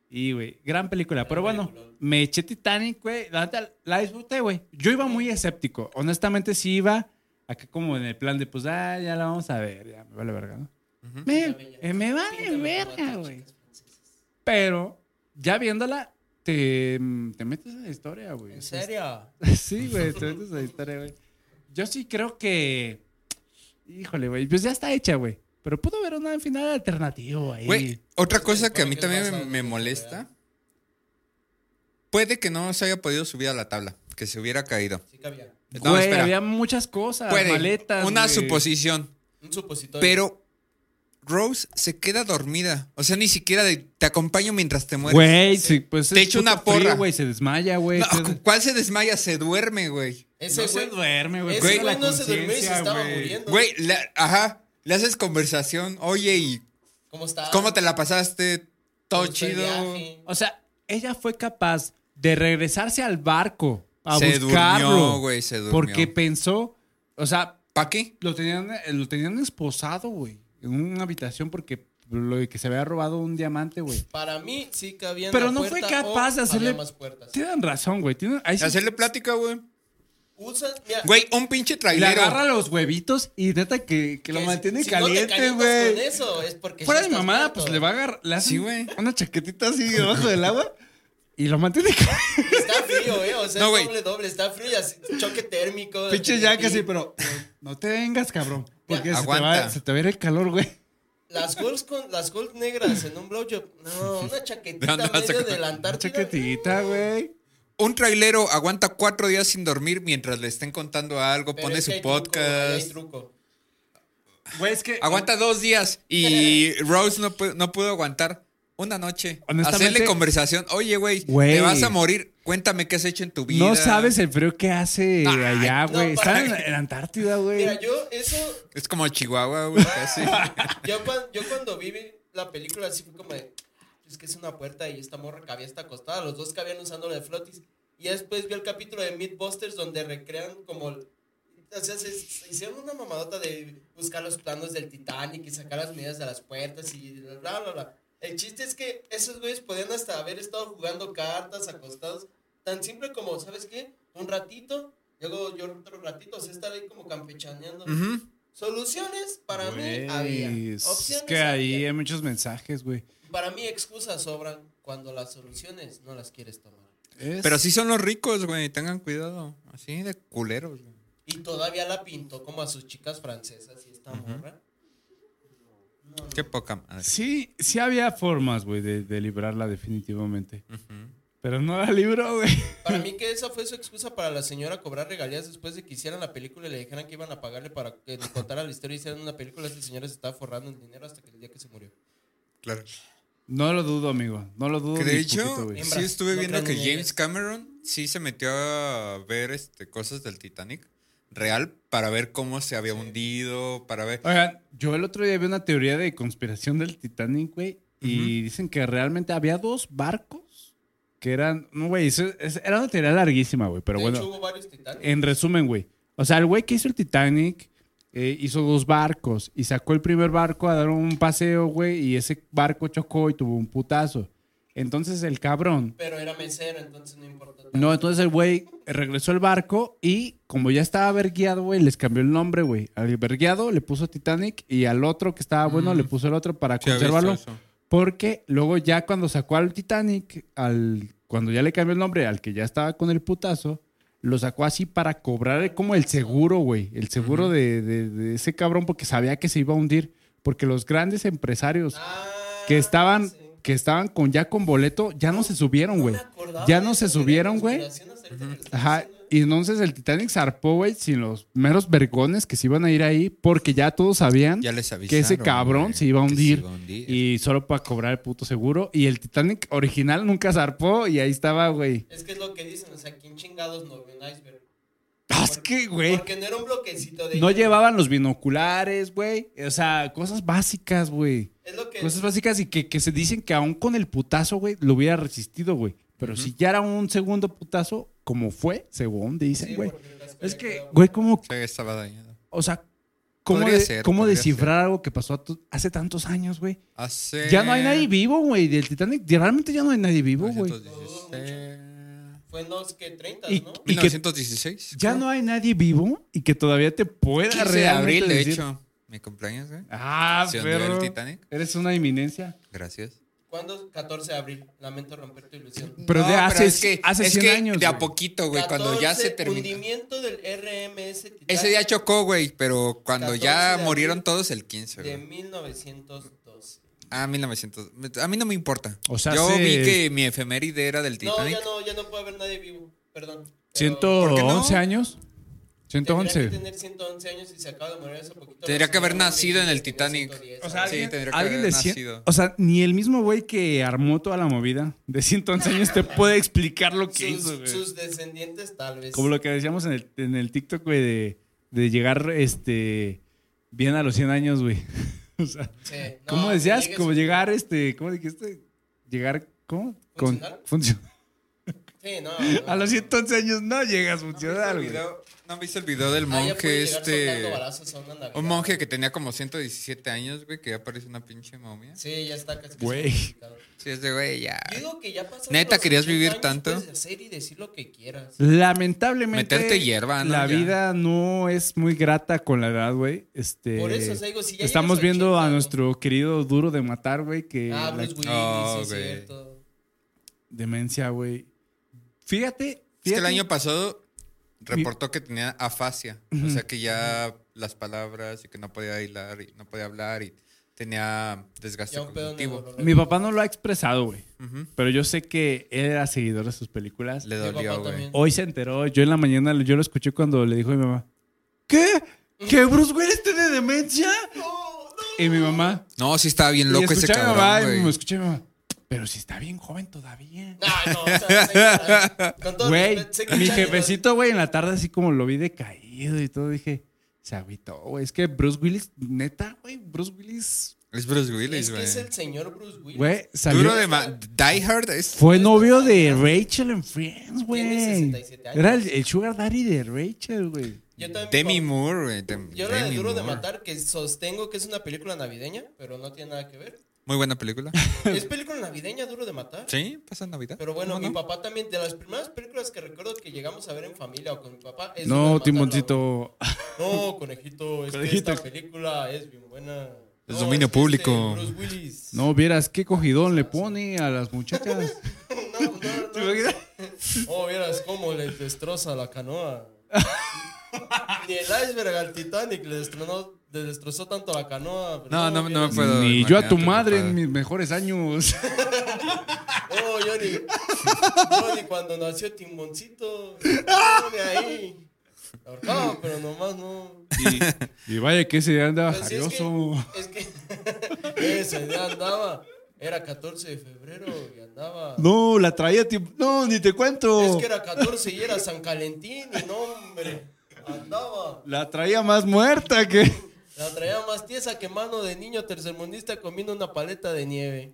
Y, güey, gran película. Pero bueno, me eché Titanic, güey. La la disfruté, güey. Yo iba muy escéptico. Honestamente, sí iba acá como en el plan de, pues, ah, ya la vamos a ver. Ya, me vale verga, ¿no? Me, eh, me vale verga, güey. Pero, ya viéndola, te, te metes en la historia, güey. ¿En serio? [laughs] Sí, güey, te metes en la historia, güey. Yo sí creo que. Híjole, güey. Pues ya está hecha, güey. Pero pudo haber un final alternativo ahí. Güey, otra Pues, cosa que a mí también me, molesta. Puede que no se haya podido subir a la tabla, que se hubiera caído. Sí cabía. No, Güey, espera. había muchas cosas. Puede. Maletas. Una güey. suposición. Un supositorio. Pero Rose se queda dormida. O sea, ni siquiera de, te acompaño mientras te mueres. Güey, sí, pues Te echo una porra. frío, güey. Se desmaya, güey. No, ¿Cuál se desmaya? Se duerme, güey. Ese no güey se duerme, güey. ese güey no se durmió y se estaba güey. muriendo. Güey, la- ajá. Le haces conversación. Oye, ¿y ¿Cómo te la pasaste? Todo ¿Cómo está el chido. O sea, ella fue capaz de regresarse al barco a Se buscarlo. durmió, güey, se durmió. Porque pensó, o sea, ¿Pa' qué? lo tenían, eh, lo tenían esposado, güey. En una habitación porque lo de que se había robado un diamante, güey. Para mí sí cabía en Pero la no fue capaz de hacerle- había más puertas. Tienen razón, güey. Tienen, ahí sí- Hacerle plática, güey. Usas, mira, Güey, un pinche le trailero. agarra los huevitos y neta que, que lo que mantiene si- no caliente, güey. con eso, es porque Fuera sí de mamada, muerto. pues le va a agarrar, le Sí, güey. una chaquetita así debajo del agua y lo mantiene caliente. Está frío, eh. O sea, No, doble, doble. Está frío y así, choque térmico. Pinche ya casi, pero no te vengas, cabrón. Porque se te, va, Aguanta. se te va a ir el calor, güey. Las Hulks con las Hulks negras en un blowjob. No, una [laughs] chaquetita ¿De dónde vas a medio de la Una chaquetita, güey. Un trailero aguanta cuatro días sin dormir mientras le estén contando algo, Pero pone es que su hay truco, ahí podcast. hay truco. Güey, es que. Aguanta dos días y [laughs] Rose no, no pudo aguantar una noche. Hacerle conversación. Oye, güey, te vas a morir. Cuéntame qué has hecho en tu vida. No sabes el frío que hace Ay, allá, no, güey. [laughs] para- Están en, en Antártida, güey. Mira, yo eso, Es como Chihuahua, güey, casi. [laughs] yo, cuan- yo cuando vi la película así fue como de, es que es una puerta y esta morra cabía está acostada, los dos cabían usando de flotis. Y después vi el capítulo de Mythbusters donde recrean como, o sea, se, se hicieron una mamadota de buscar los planos del Titanic y sacar las medidas de las puertas y bla, bla, bla. El chiste es que esos güeyes podían hasta haber estado jugando cartas acostados, tan simple como, ¿sabes qué? Un ratito, luego yo otro ratito, o sea, estar ahí como campechaneando. Ujú. Soluciones para Güey, mí había. es Opciones que ahí había. hay muchos mensajes, güey. Para mí excusas sobran cuando las soluciones no las quieres tomar. Es- Pero así son los ricos, güey. Tengan cuidado. Así de culeros, güey. Y todavía la pintó como a sus chicas francesas y esta morra. Qué poca madre. Sí, sí había formas, güey, de, de librarla definitivamente. Pero no la libró, güey. Para mí que esa fue su excusa para la señora cobrar regalías después de que hicieran la película y le dijeran que iban a pagarle para que le contara la historia y hicieran una película. Esta señora se estaba forrando en dinero hasta que el día que se murió. Claro. No lo dudo, amigo. No lo dudo. Que de ni hecho, poquito, sí estuve no viendo que James. Cameron sí se metió a ver este, cosas del Titanic real para ver cómo se había hundido, para ver. Oigan, yo el otro día vi una teoría de conspiración del Titanic, güey. Y dicen que realmente había dos barcos que eran. No, güey, era una teoría larguísima, güey. Pero de bueno. hecho, hubo varios titanes. En resumen, güey. O sea, el güey que hizo el Titanic eh, hizo dos barcos y sacó el primer barco a dar un paseo, güey, y ese barco chocó y tuvo un putazo. Entonces el cabrón. Pero era mesero, entonces no importa. tanto. No, entonces el güey regresó al barco y como ya estaba verguiado, güey, les cambió el nombre, güey. Al verguiado le puso Titanic y al otro que estaba bueno le puso el otro para Sí, conservarlo. Porque luego ya cuando sacó al Titanic, al, cuando ya le cambió el nombre al que ya estaba con el putazo, lo sacó así para cobrar como el seguro, güey. El seguro de, de- de ese cabrón porque sabía que se iba a hundir. Porque los grandes empresarios Ah, que estaban, sí. que estaban con ya con boleto, ya no se subieron, güey. Ya no se subieron, güey. Ajá. Y entonces el Titanic zarpó, güey, sin los meros vergones que se iban a ir ahí, porque ya todos sabían Ya les avisaron. que ese cabrón se iba a que hundir. iba a hundir. Y solo para cobrar el puto seguro. Y el Titanic original nunca zarpó y ahí estaba, güey. Es que es lo que dicen, o sea, ¿quién chingados no vio un iceberg? Ah, Es que, güey. Porque no era un bloquecito de... No llevaban los binoculares, güey. O sea, cosas básicas, güey. Es lo que... Cosas básicas y que, que se dicen que aún con el putazo, güey, lo hubiera resistido, güey. Pero si ya era un segundo putazo, como fue, según dicen, Sí, güey. es que, güey, ¿cómo, Sí, estaba dañado. o sea, cómo, Podría de- ser, cómo descifrar algo que pasó hace tantos años, güey? Hace... Ya no hay nadie vivo, güey, del Titanic. Realmente ya no hay nadie vivo, güey. 916. Fue en los que 30, Y- ¿no? y que 1916. ya no hay nadie vivo y que todavía te pueda 15 de decir, hecho. Mi cumpleaños, güey. Ah, Titanic. Eres una eminencia. Gracias. ¿Cuándo? 14 de abril. Lamento romper tu ilusión. Pero de hace- es que, hace es 100 que años, De a poquito, güey, cuando ya se 14, terminó. hundimiento del RMS Titanic Ese día chocó, güey, pero cuando 14 ya de murieron todos el 15, de güey. 1912. Ah, 1900. A mí no me importa. O sea, Yo hace- vi que mi efeméride era del No, Titanic. ya no, ya no puede haber nadie vivo. Perdón. Pero ¿111 qué no? años? Tendría 111. que tener 111 años y se acaba de morir hace poquito. Tendría que haber nacido en el Titanic. 110 O sea. Sí, alguien, tendría que alguien haber de cien- nacido. o sea, ni el mismo güey que armó toda la movida de 111 años te puede explicar lo que hizo, sus, güey. sus descendientes tal vez. Como lo que decíamos en el, en el TikTok, güey, de, de llegar este bien a los 100 años, güey. [laughs] O sea, Sí, no, ¿cómo que decías? llegues- Como llegar, este, ¿cómo dijiste? Llegar, ¿cómo? Con ¿Funcional? función. Sí, no. [laughs] A los 111 años no llegas a ¿No funcionar, güey. video- ¿No han visto el video del Ah, monje este? balazos. Un monje que tenía como 117 años, güey, que ya parece una pinche momia. Sí, ya está casi. Güey. complicado. Sí, es de güey, ya. Digo que ya pasaron ¿Neta querías 80 vivir años, tanto? Puedes hacer y decir lo que quieras. Lamentablemente. Meterte hierba, ¿no? La Ya. vida no es muy grata con la edad, güey. Este, Por eso, o sea, digo, si ya estamos viendo 80, a ¿no? nuestro querido duro de matar, güey, que Ah, la Bruce Willis, Oh, sí, es güey. cierto. demencia, güey. Fíjate, Es que el año pasado reportó que tenía afasia. O sea que ya las palabras y que no podía hilar y no podía hablar y tenía desgaste cognitivo. Mi papá no lo ha expresado, güey. Pero yo sé que él era seguidor de sus películas. Le dolió, güey. Hoy se enteró. Yo en la mañana yo lo escuché cuando le dijo a mi mamá: ¿Qué? ¿Que Bruce Willis tiene demencia? Y mi mamá. No, sí estaba bien y loco ese escuché a mi mamá cabrón, y me güey. escuché a mi mamá. Pero si está bien joven todavía. Ah, no, o sea, con todo Güey, mi jefecito, güey, en la tarde así como lo vi decaído y todo, dije, se agüitó, güey. Es que Bruce Willis, neta, güey, Bruce Willis, Es Bruce Willis, Es que güey. es el señor Bruce Willis. güey, salió... Duro de ma- Die Hard es... Fue novio de Rachel en Friends, güey. Tiene 67 años. Era el, el sugar daddy de Rachel, güey. Yo también Demi Moore, güey. Yo la de Duro de. Matar, que sostengo que es una película navideña, pero no tiene nada que ver. Muy buena película. [laughs] Es película navideña, Duro de Matar. Sí, pasa en Navidad. Pero bueno, ¿Cómo mi no? papá también, de las primeras películas que recuerdo que llegamos a ver en familia o con mi papá, es No, Timoncito. No, conejito, es Conejito. que esta película es bien buena. Es No, dominio que este público. Bruce Willis. No, vieras qué cogidón le pone a las muchachas. [laughs] No, no, no. Oh, vieras cómo le destroza la canoa. [laughs] [laughs] Ni el iceberg al Titanic le destrozó, le destrozó tanto la canoa. No, no, no me puedo. Ni yo a tu madre en mis mejores años. [laughs] Oh, yo ni, yo ni cuando nació Timoncito. No, de ahí. La ahorcaba, pero nomás no. Y, y vaya que ese andaba Pues sí, es que-. Es que, [laughs] ese día andaba. Era 14 de febrero y andaba. No, la traía tiempo. No, ni te cuento. Es que era 14 y era San Calentín y no, hombre. Andaba. La traía más muerta que. La traía más tiesa que mano de niño tercermundista comiendo una paleta de nieve.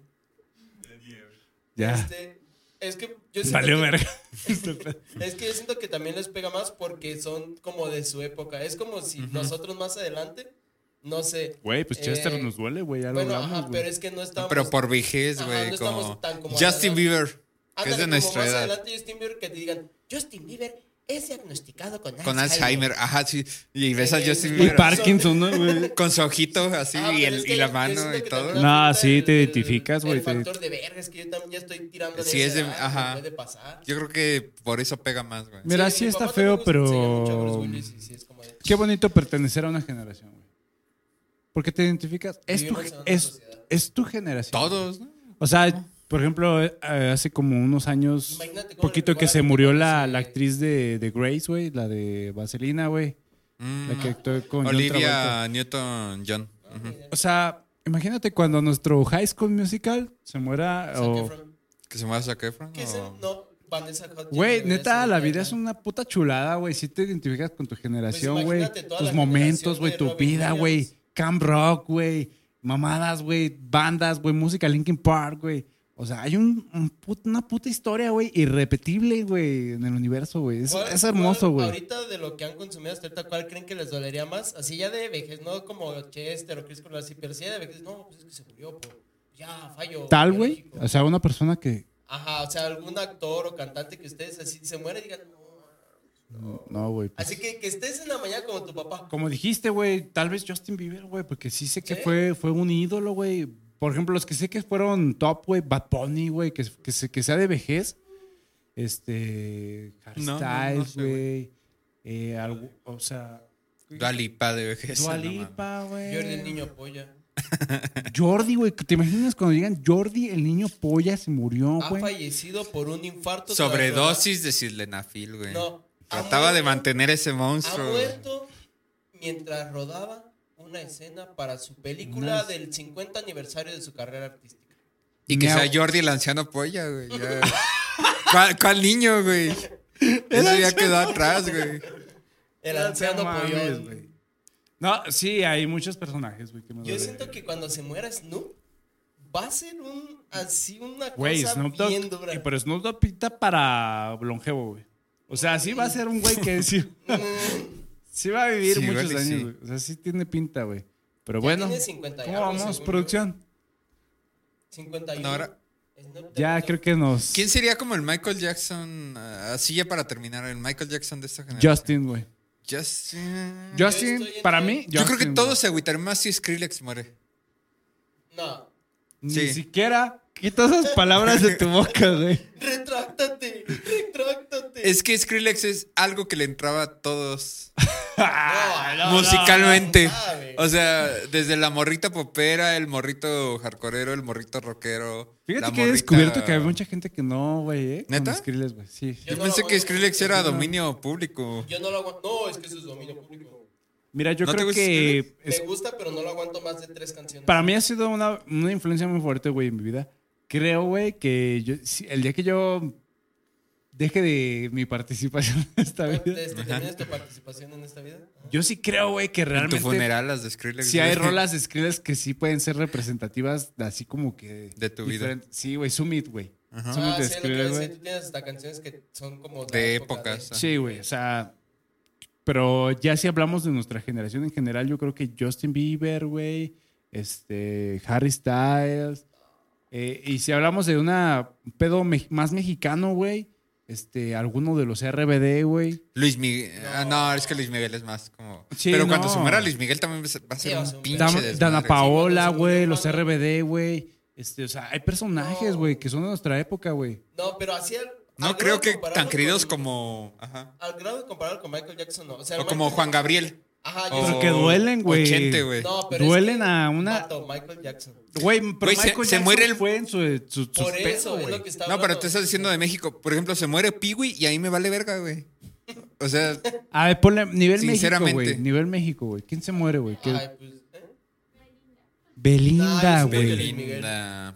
Ya. Este, es que yo siento Valió que- verga. [laughs] Es que yo siento que también les pega más porque son como de su época. Es como si nosotros más adelante, no sé. Güey, pues Chester eh, nos duele, güey. Ya lo Bueno, hablamos, ajá, pero es que no estamos. Pero por vejez, güey. no como Justin adelante. Bieber, que es Ándale, de como nuestra más edad. adelante Justin Bieber que te digan, Justin Bieber es diagnosticado con Con Alzheimer, ajá, sí. Y ves a Sí, Justin y Y Parkinson, ¿no, güey? [laughs] con su ojito así Ah, y, el- es y que la yo mano y todo. afecta sí, el- te el- identificas, güey, El te- factor de verga es que yo también ya estoy tirando de Sí, es de- edad, ajá. puede pasar. Yo creo que por eso pega más, güey. Mira, Sí, sí está feo, pero. Y sí es como de- Qué bonito pertenecer a una generación, güey. Porque te identificas. Es tu, Vivimos es, sociedad. es tu generación. Todos, ¿no? O sea, por ejemplo, eh, hace como unos años, Imagínate cómo poquito que se murió la, la actriz de, de Grace, güey, la de Vaselina, güey. Mm. La que actuó con John Travolta. Olivia Newton-John. Ujú. O sea, imagínate cuando nuestro High School Musical se muera Zac o... Efron. ¿Que se mueva Zac Efron? ¿Qué es o- el- No, Vanessa Hudgens Güey, debería neta, ser la vida es una puta chulada, güey. Si te identificas con tu generación, Pues güey. imagínate toda Tus la momentos, generación güey. de Tu Robin vida, güey. Williams. Camp Rock, güey. Mamadas, güey. Bandas, güey. Música Linkin Park, güey. O sea, hay un, un put- una puta historia, güey. Irrepetible, güey. En el universo, güey. Es, ¿Cuál- es hermoso, güey. Ahorita de lo que han consumido hasta ahorita, ¿cuál creen que les dolería más? Así ya de vejez, no como Chester o Chris así, pero sí de vejez. No, pues es que se murió por ya fallo. Tal, güey. O sea, una persona que. Ajá, o sea, algún actor o cantante que ustedes así se muere y digan, no. No, güey. pues, Así que que estés en la mañana como tu papá. Como dijiste, güey, tal vez Justin Bieber, güey, porque sí sé que ¿Sí? fue, fue un ídolo, güey. Por ejemplo, los que sé que fueron top, güey, Bad Bunny, güey, que, que, se- que sea de vejez. Este. Harry No, no, no Styles, sé, güey. eh, o sea. Dua Lipa de vejez. Dua no mames. Lipa, güey. Jordi el niño polla. [laughs] Jordi, güey. ¿Te imaginas cuando digan Jordi, el niño polla, se murió, Ha güey? fallecido por un infarto. Sobredosis de sildenafil, güey. No, ha Trataba de mantener ese rodar. Ha monstruo. muerto mientras rodaba una escena para su película del 50 aniversario de su carrera artística. Y que sea Jordi el anciano polla, güey. ya. [laughs] ¿Cuál, cuál niño, güey? Eso ya quedó atrás, güey. El anciano pollón. güey. No, sí, hay muchos personajes, güey, que me Yo duele. siento que cuando se muera Snoop, va a ser un así una Güey, cosa Snoop Dogg. bien dura. y Pero Snoop Dogg pinta para longevo, güey. O sea, sí va a ser un güey que [laughs] sí, sí va a vivir Sí, muchos años, sí. güey. O sea, sí tiene pinta, güey. Pero Ya bueno, tiene 50 y ¿cómo vamos, producción? 51. No, ahora- Ya creo que nos... ¿Quién sería como el Michael Jackson? ah, Así ya para terminar, el Michael Jackson de esta generación. Justin, güey. Justin. Justin, para mí, Yo creo que todos güey. se agüitarían más si Skrillex muere. No. Ni Sí. siquiera quita esas palabras de tu [laughs] boca, güey. Retráctate, retráctate. Es que Skrillex es algo que le entraba a todos No, no, musicalmente. o sea, desde la morrita popera, el morrito hardcoreero, el morrito rockero. Fíjate la que he morrita- descubierto que hay mucha gente que no, güey, ¿eh? Con ¿Neta? Skrillex, güey. Sí. Yo Yo no pensé que. Skrillex era No. dominio público. Yo no lo aguanto. No, es que eso es dominio público. Mira, yo ¿No te creo que... Es- Me gusta, pero no lo aguanto más de tres canciones. Para mí ha sido una, una influencia muy fuerte, güey, en mi vida. Creo, güey, que yo, si- el día que yo deje de mi participación en esta vida, que termines tu participación en esta vida. yo sí creo, güey, que En tu realmente funeral, las de Skrillex. si hay rolas de Skrillex que sí pueden ser representativas, así como que... De tu vida. Sí, güey, Summit, güey. Ajá. Summit Ah, de sí, Skrillex, güey. tú tienes hasta canciones que son como De época épocas. de- Sí, güey, o sea... Pero ya si hablamos de nuestra generación en general, yo creo que Justin Bieber, güey, este, Harry Styles, eh, y si hablamos de una un pedo me- más mexicano, güey, este, alguno de los RBD, güey. Luis Miguel. Ah, no, es que Luis Miguel es más como. Sí, Pero cuando no. se muera Luis Miguel también va a ser Sí, un pinche. Dana Paola, güey, los. RBD, güey. Este, o sea, hay personajes, No. güey, que son de nuestra época, güey. No, pero así al- No creo que tan queridos con- como. Ajá. Al grado de compararlo con Michael Jackson, no. O, sea, O como Michael- Juan Gabriel. Ajá, yo O- Pero sé- que duelen, güey. No, pero es duelen que, a una- Michael Jackson. Güey, pero Güey, se- Michael se Jackson muere el- fue en su, su, su Por pedo, eso es güey. lo que está No, pero hablando. te estás diciendo de México. Por ejemplo, se muere Piwi y ahí me vale verga, güey. O sea, A ver, ponle nivel México, Sinceramente. güey. Nivel México, güey. ¿Quién se muere, güey? Pues, ¿eh? Belinda, güey. Belinda.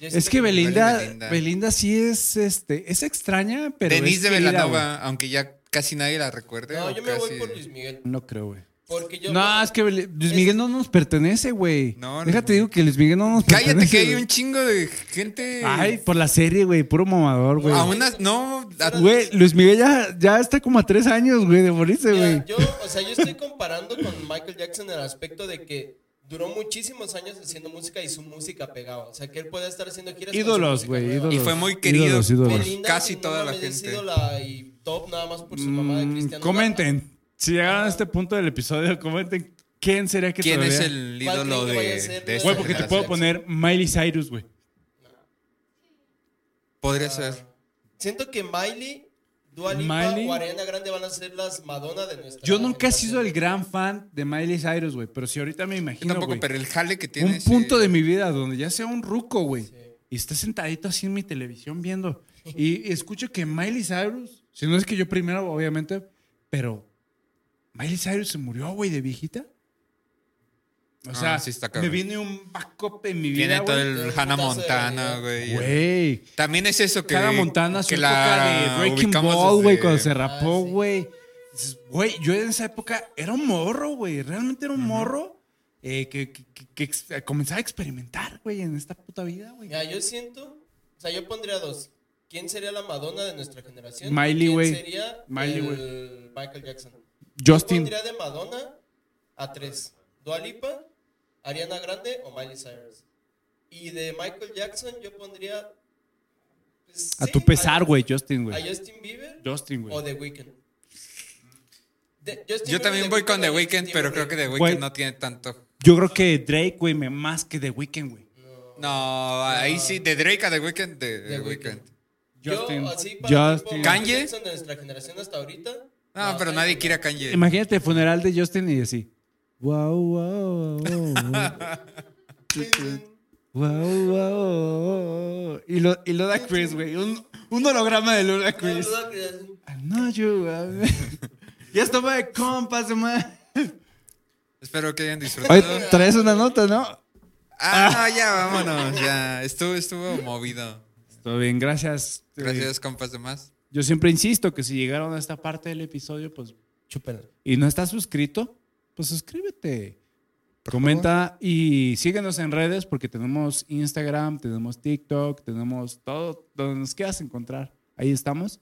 Yo Es siento que Belinda, Belinda. Belinda sí es, este, es extraña, pero Denise es de querida, Belanova, aunque ya casi nadie la recuerde. No, yo me voy por Luis Miguel. No creo, güey. Porque yo. No, es que Luis Es- Miguel no nos pertenece, güey. No, Luis Déjate digo que Luis Miguel no nos pertenece. Cállate que hay un chingo de gente. Ay, por la serie, güey. Puro mamador, güey. A una, no, a- Güey, Luis Miguel ya, ya está como a tres años, güey, de morirse, güey. Yo, o sea, yo estoy comparando con Michael Jackson en el aspecto de que duró muchísimos años haciendo música y su música pegaba. O sea, que él puede estar haciendo giras Ídolos, güey, ídolos. Y fue muy querido. Ídolos, ídolos. Belinda, Casi no toda la es gente. ídola y top nada más por su mamá de Mm, Cristiano. comenten. Si llegaron a este punto del episodio, [laughs] comenten quién sería que ¿Quién es el ¿Cuál ídolo de, ser? de Güey, esta Güey, porque te puedo poner Miley Cyrus, güey. Podría ser. Siento que Miley Dua Lipa Miley. o Ariana Grande van a ser las Madonna de nuestra Yo nunca he sido el gran fan de Miley Cyrus, güey. Pero si ahorita me Yo imagino, tampoco, güey, pero el jale que tiene. un punto de mi vida donde ya sea un ruco, güey. Y esté sentadito así en mi televisión viendo. Y escucho que Miley Cyrus, si no es que yo primero, obviamente, pero Miley Cyrus se murió, güey, de viejita. O Ah, sea, sí está me viene un backup en mi Tiene vida, todo güey. el Tiene Hannah Montana, güey. Güey. También es eso que. Cada Montana, su que época de Breaking Ball, güey, cuando se rapó, Ah, sí. güey. Dices, Güey, yo en esa época era un morro, güey. Realmente era un morro eh, que, que- que- que ex- comenzaba a experimentar, güey, en esta puta vida, güey. Mira, yo siento, o sea, yo pondría dos. ¿Quién sería la Madonna de nuestra generación? Miley, ¿Quién güey. sería Miley, el Michael Jackson? Yo Justin. pondría de Madonna a tres. Dua Lipa, Ariana Grande o Miley Cyrus. Y de Michael Jackson yo pondría... pues, A sí, tu pesar, güey, Justin, A güey. Justin Bieber Justin, o güey. The Weeknd. De- Yo Bieber, también The voy con The Weeknd, pero creo que The. Weeknd no tiene tanto. Yo creo que Drake, güey, me más que The Weeknd, güey. No, ahí sí, de Drake a The Weeknd, de The The Weeknd. Weeknd. Justin. Yo, así, para Justin. Kanye. De nuestra generación hasta ahorita. No, pero nadie quiere a Kanye. Imagínate el funeral de Justin y así. Wow, wow, wow, wow. Wow, wow. Y lo, y lo da Chris, güey. Un, un holograma de Lola Chris. I know you, güey. [laughs] Ya estaba de compas, man. Espero que hayan disfrutado. Oye, traes una nota, ¿no? Ah, ya, vámonos, ya. Estuvo, estuvo movido. Todo bien, gracias. Gracias, compas de más. Yo siempre insisto que si llegaron a esta parte del episodio, pues, Chúpela. y no estás suscrito, pues suscríbete. Comenta y síguenos en redes porque tenemos Instagram, tenemos TikTok, tenemos todo donde nos quieras encontrar. Ahí estamos.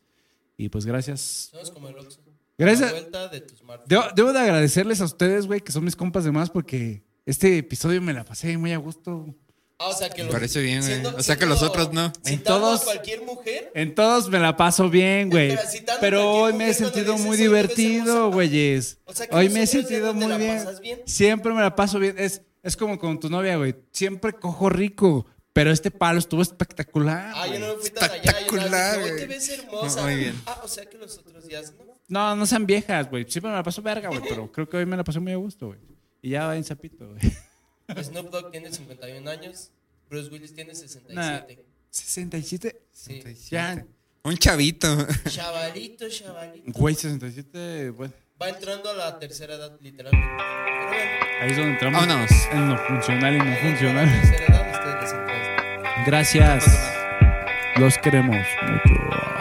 Y pues gracias. Somos como el Oxxo. Gracias. De. Debo, debo de agradecerles a ustedes, güey, que son mis compas de más porque este episodio me la pasé muy a gusto. Ah, o sea que Me los- parece bien, güey. siendo- O sea que los otros no. En todos- a cualquier mujer. En todos me la paso bien, güey. Pero hoy me he sentido dices, muy "Oye, ves divertido, hermosa". güeyes. O sea que Hoy me he sentido no muy la bien. pasas bien. Siempre me la paso bien. Es, es como con tu novia, güey. Siempre cojo rico. Pero este palo estuvo espectacular. Ah, yo no me fui tan allá. Espectacular, Yo no, güey. te ves hermosa. Muy bien. Ah, o sea que los otros días no. No, no sean viejas, güey. Siempre me la paso verga, güey. Pero creo que hoy me la pasé muy a gusto, güey. Y ya va en sapito, güey. Snoop Dogg tiene 51 años. Bruce Willis tiene 67. Nah. 67. Sí. Ya. Un chavito. Chavalito, chavalito. Güey, 67. Bueno, Va entrando a la tercera edad, literalmente. Pero bueno. ahí es donde entramos. Vámonos. En lo funcional y no funcional. La tercera edad, ustedes les entra esto. Gracias. Los queremos mucho.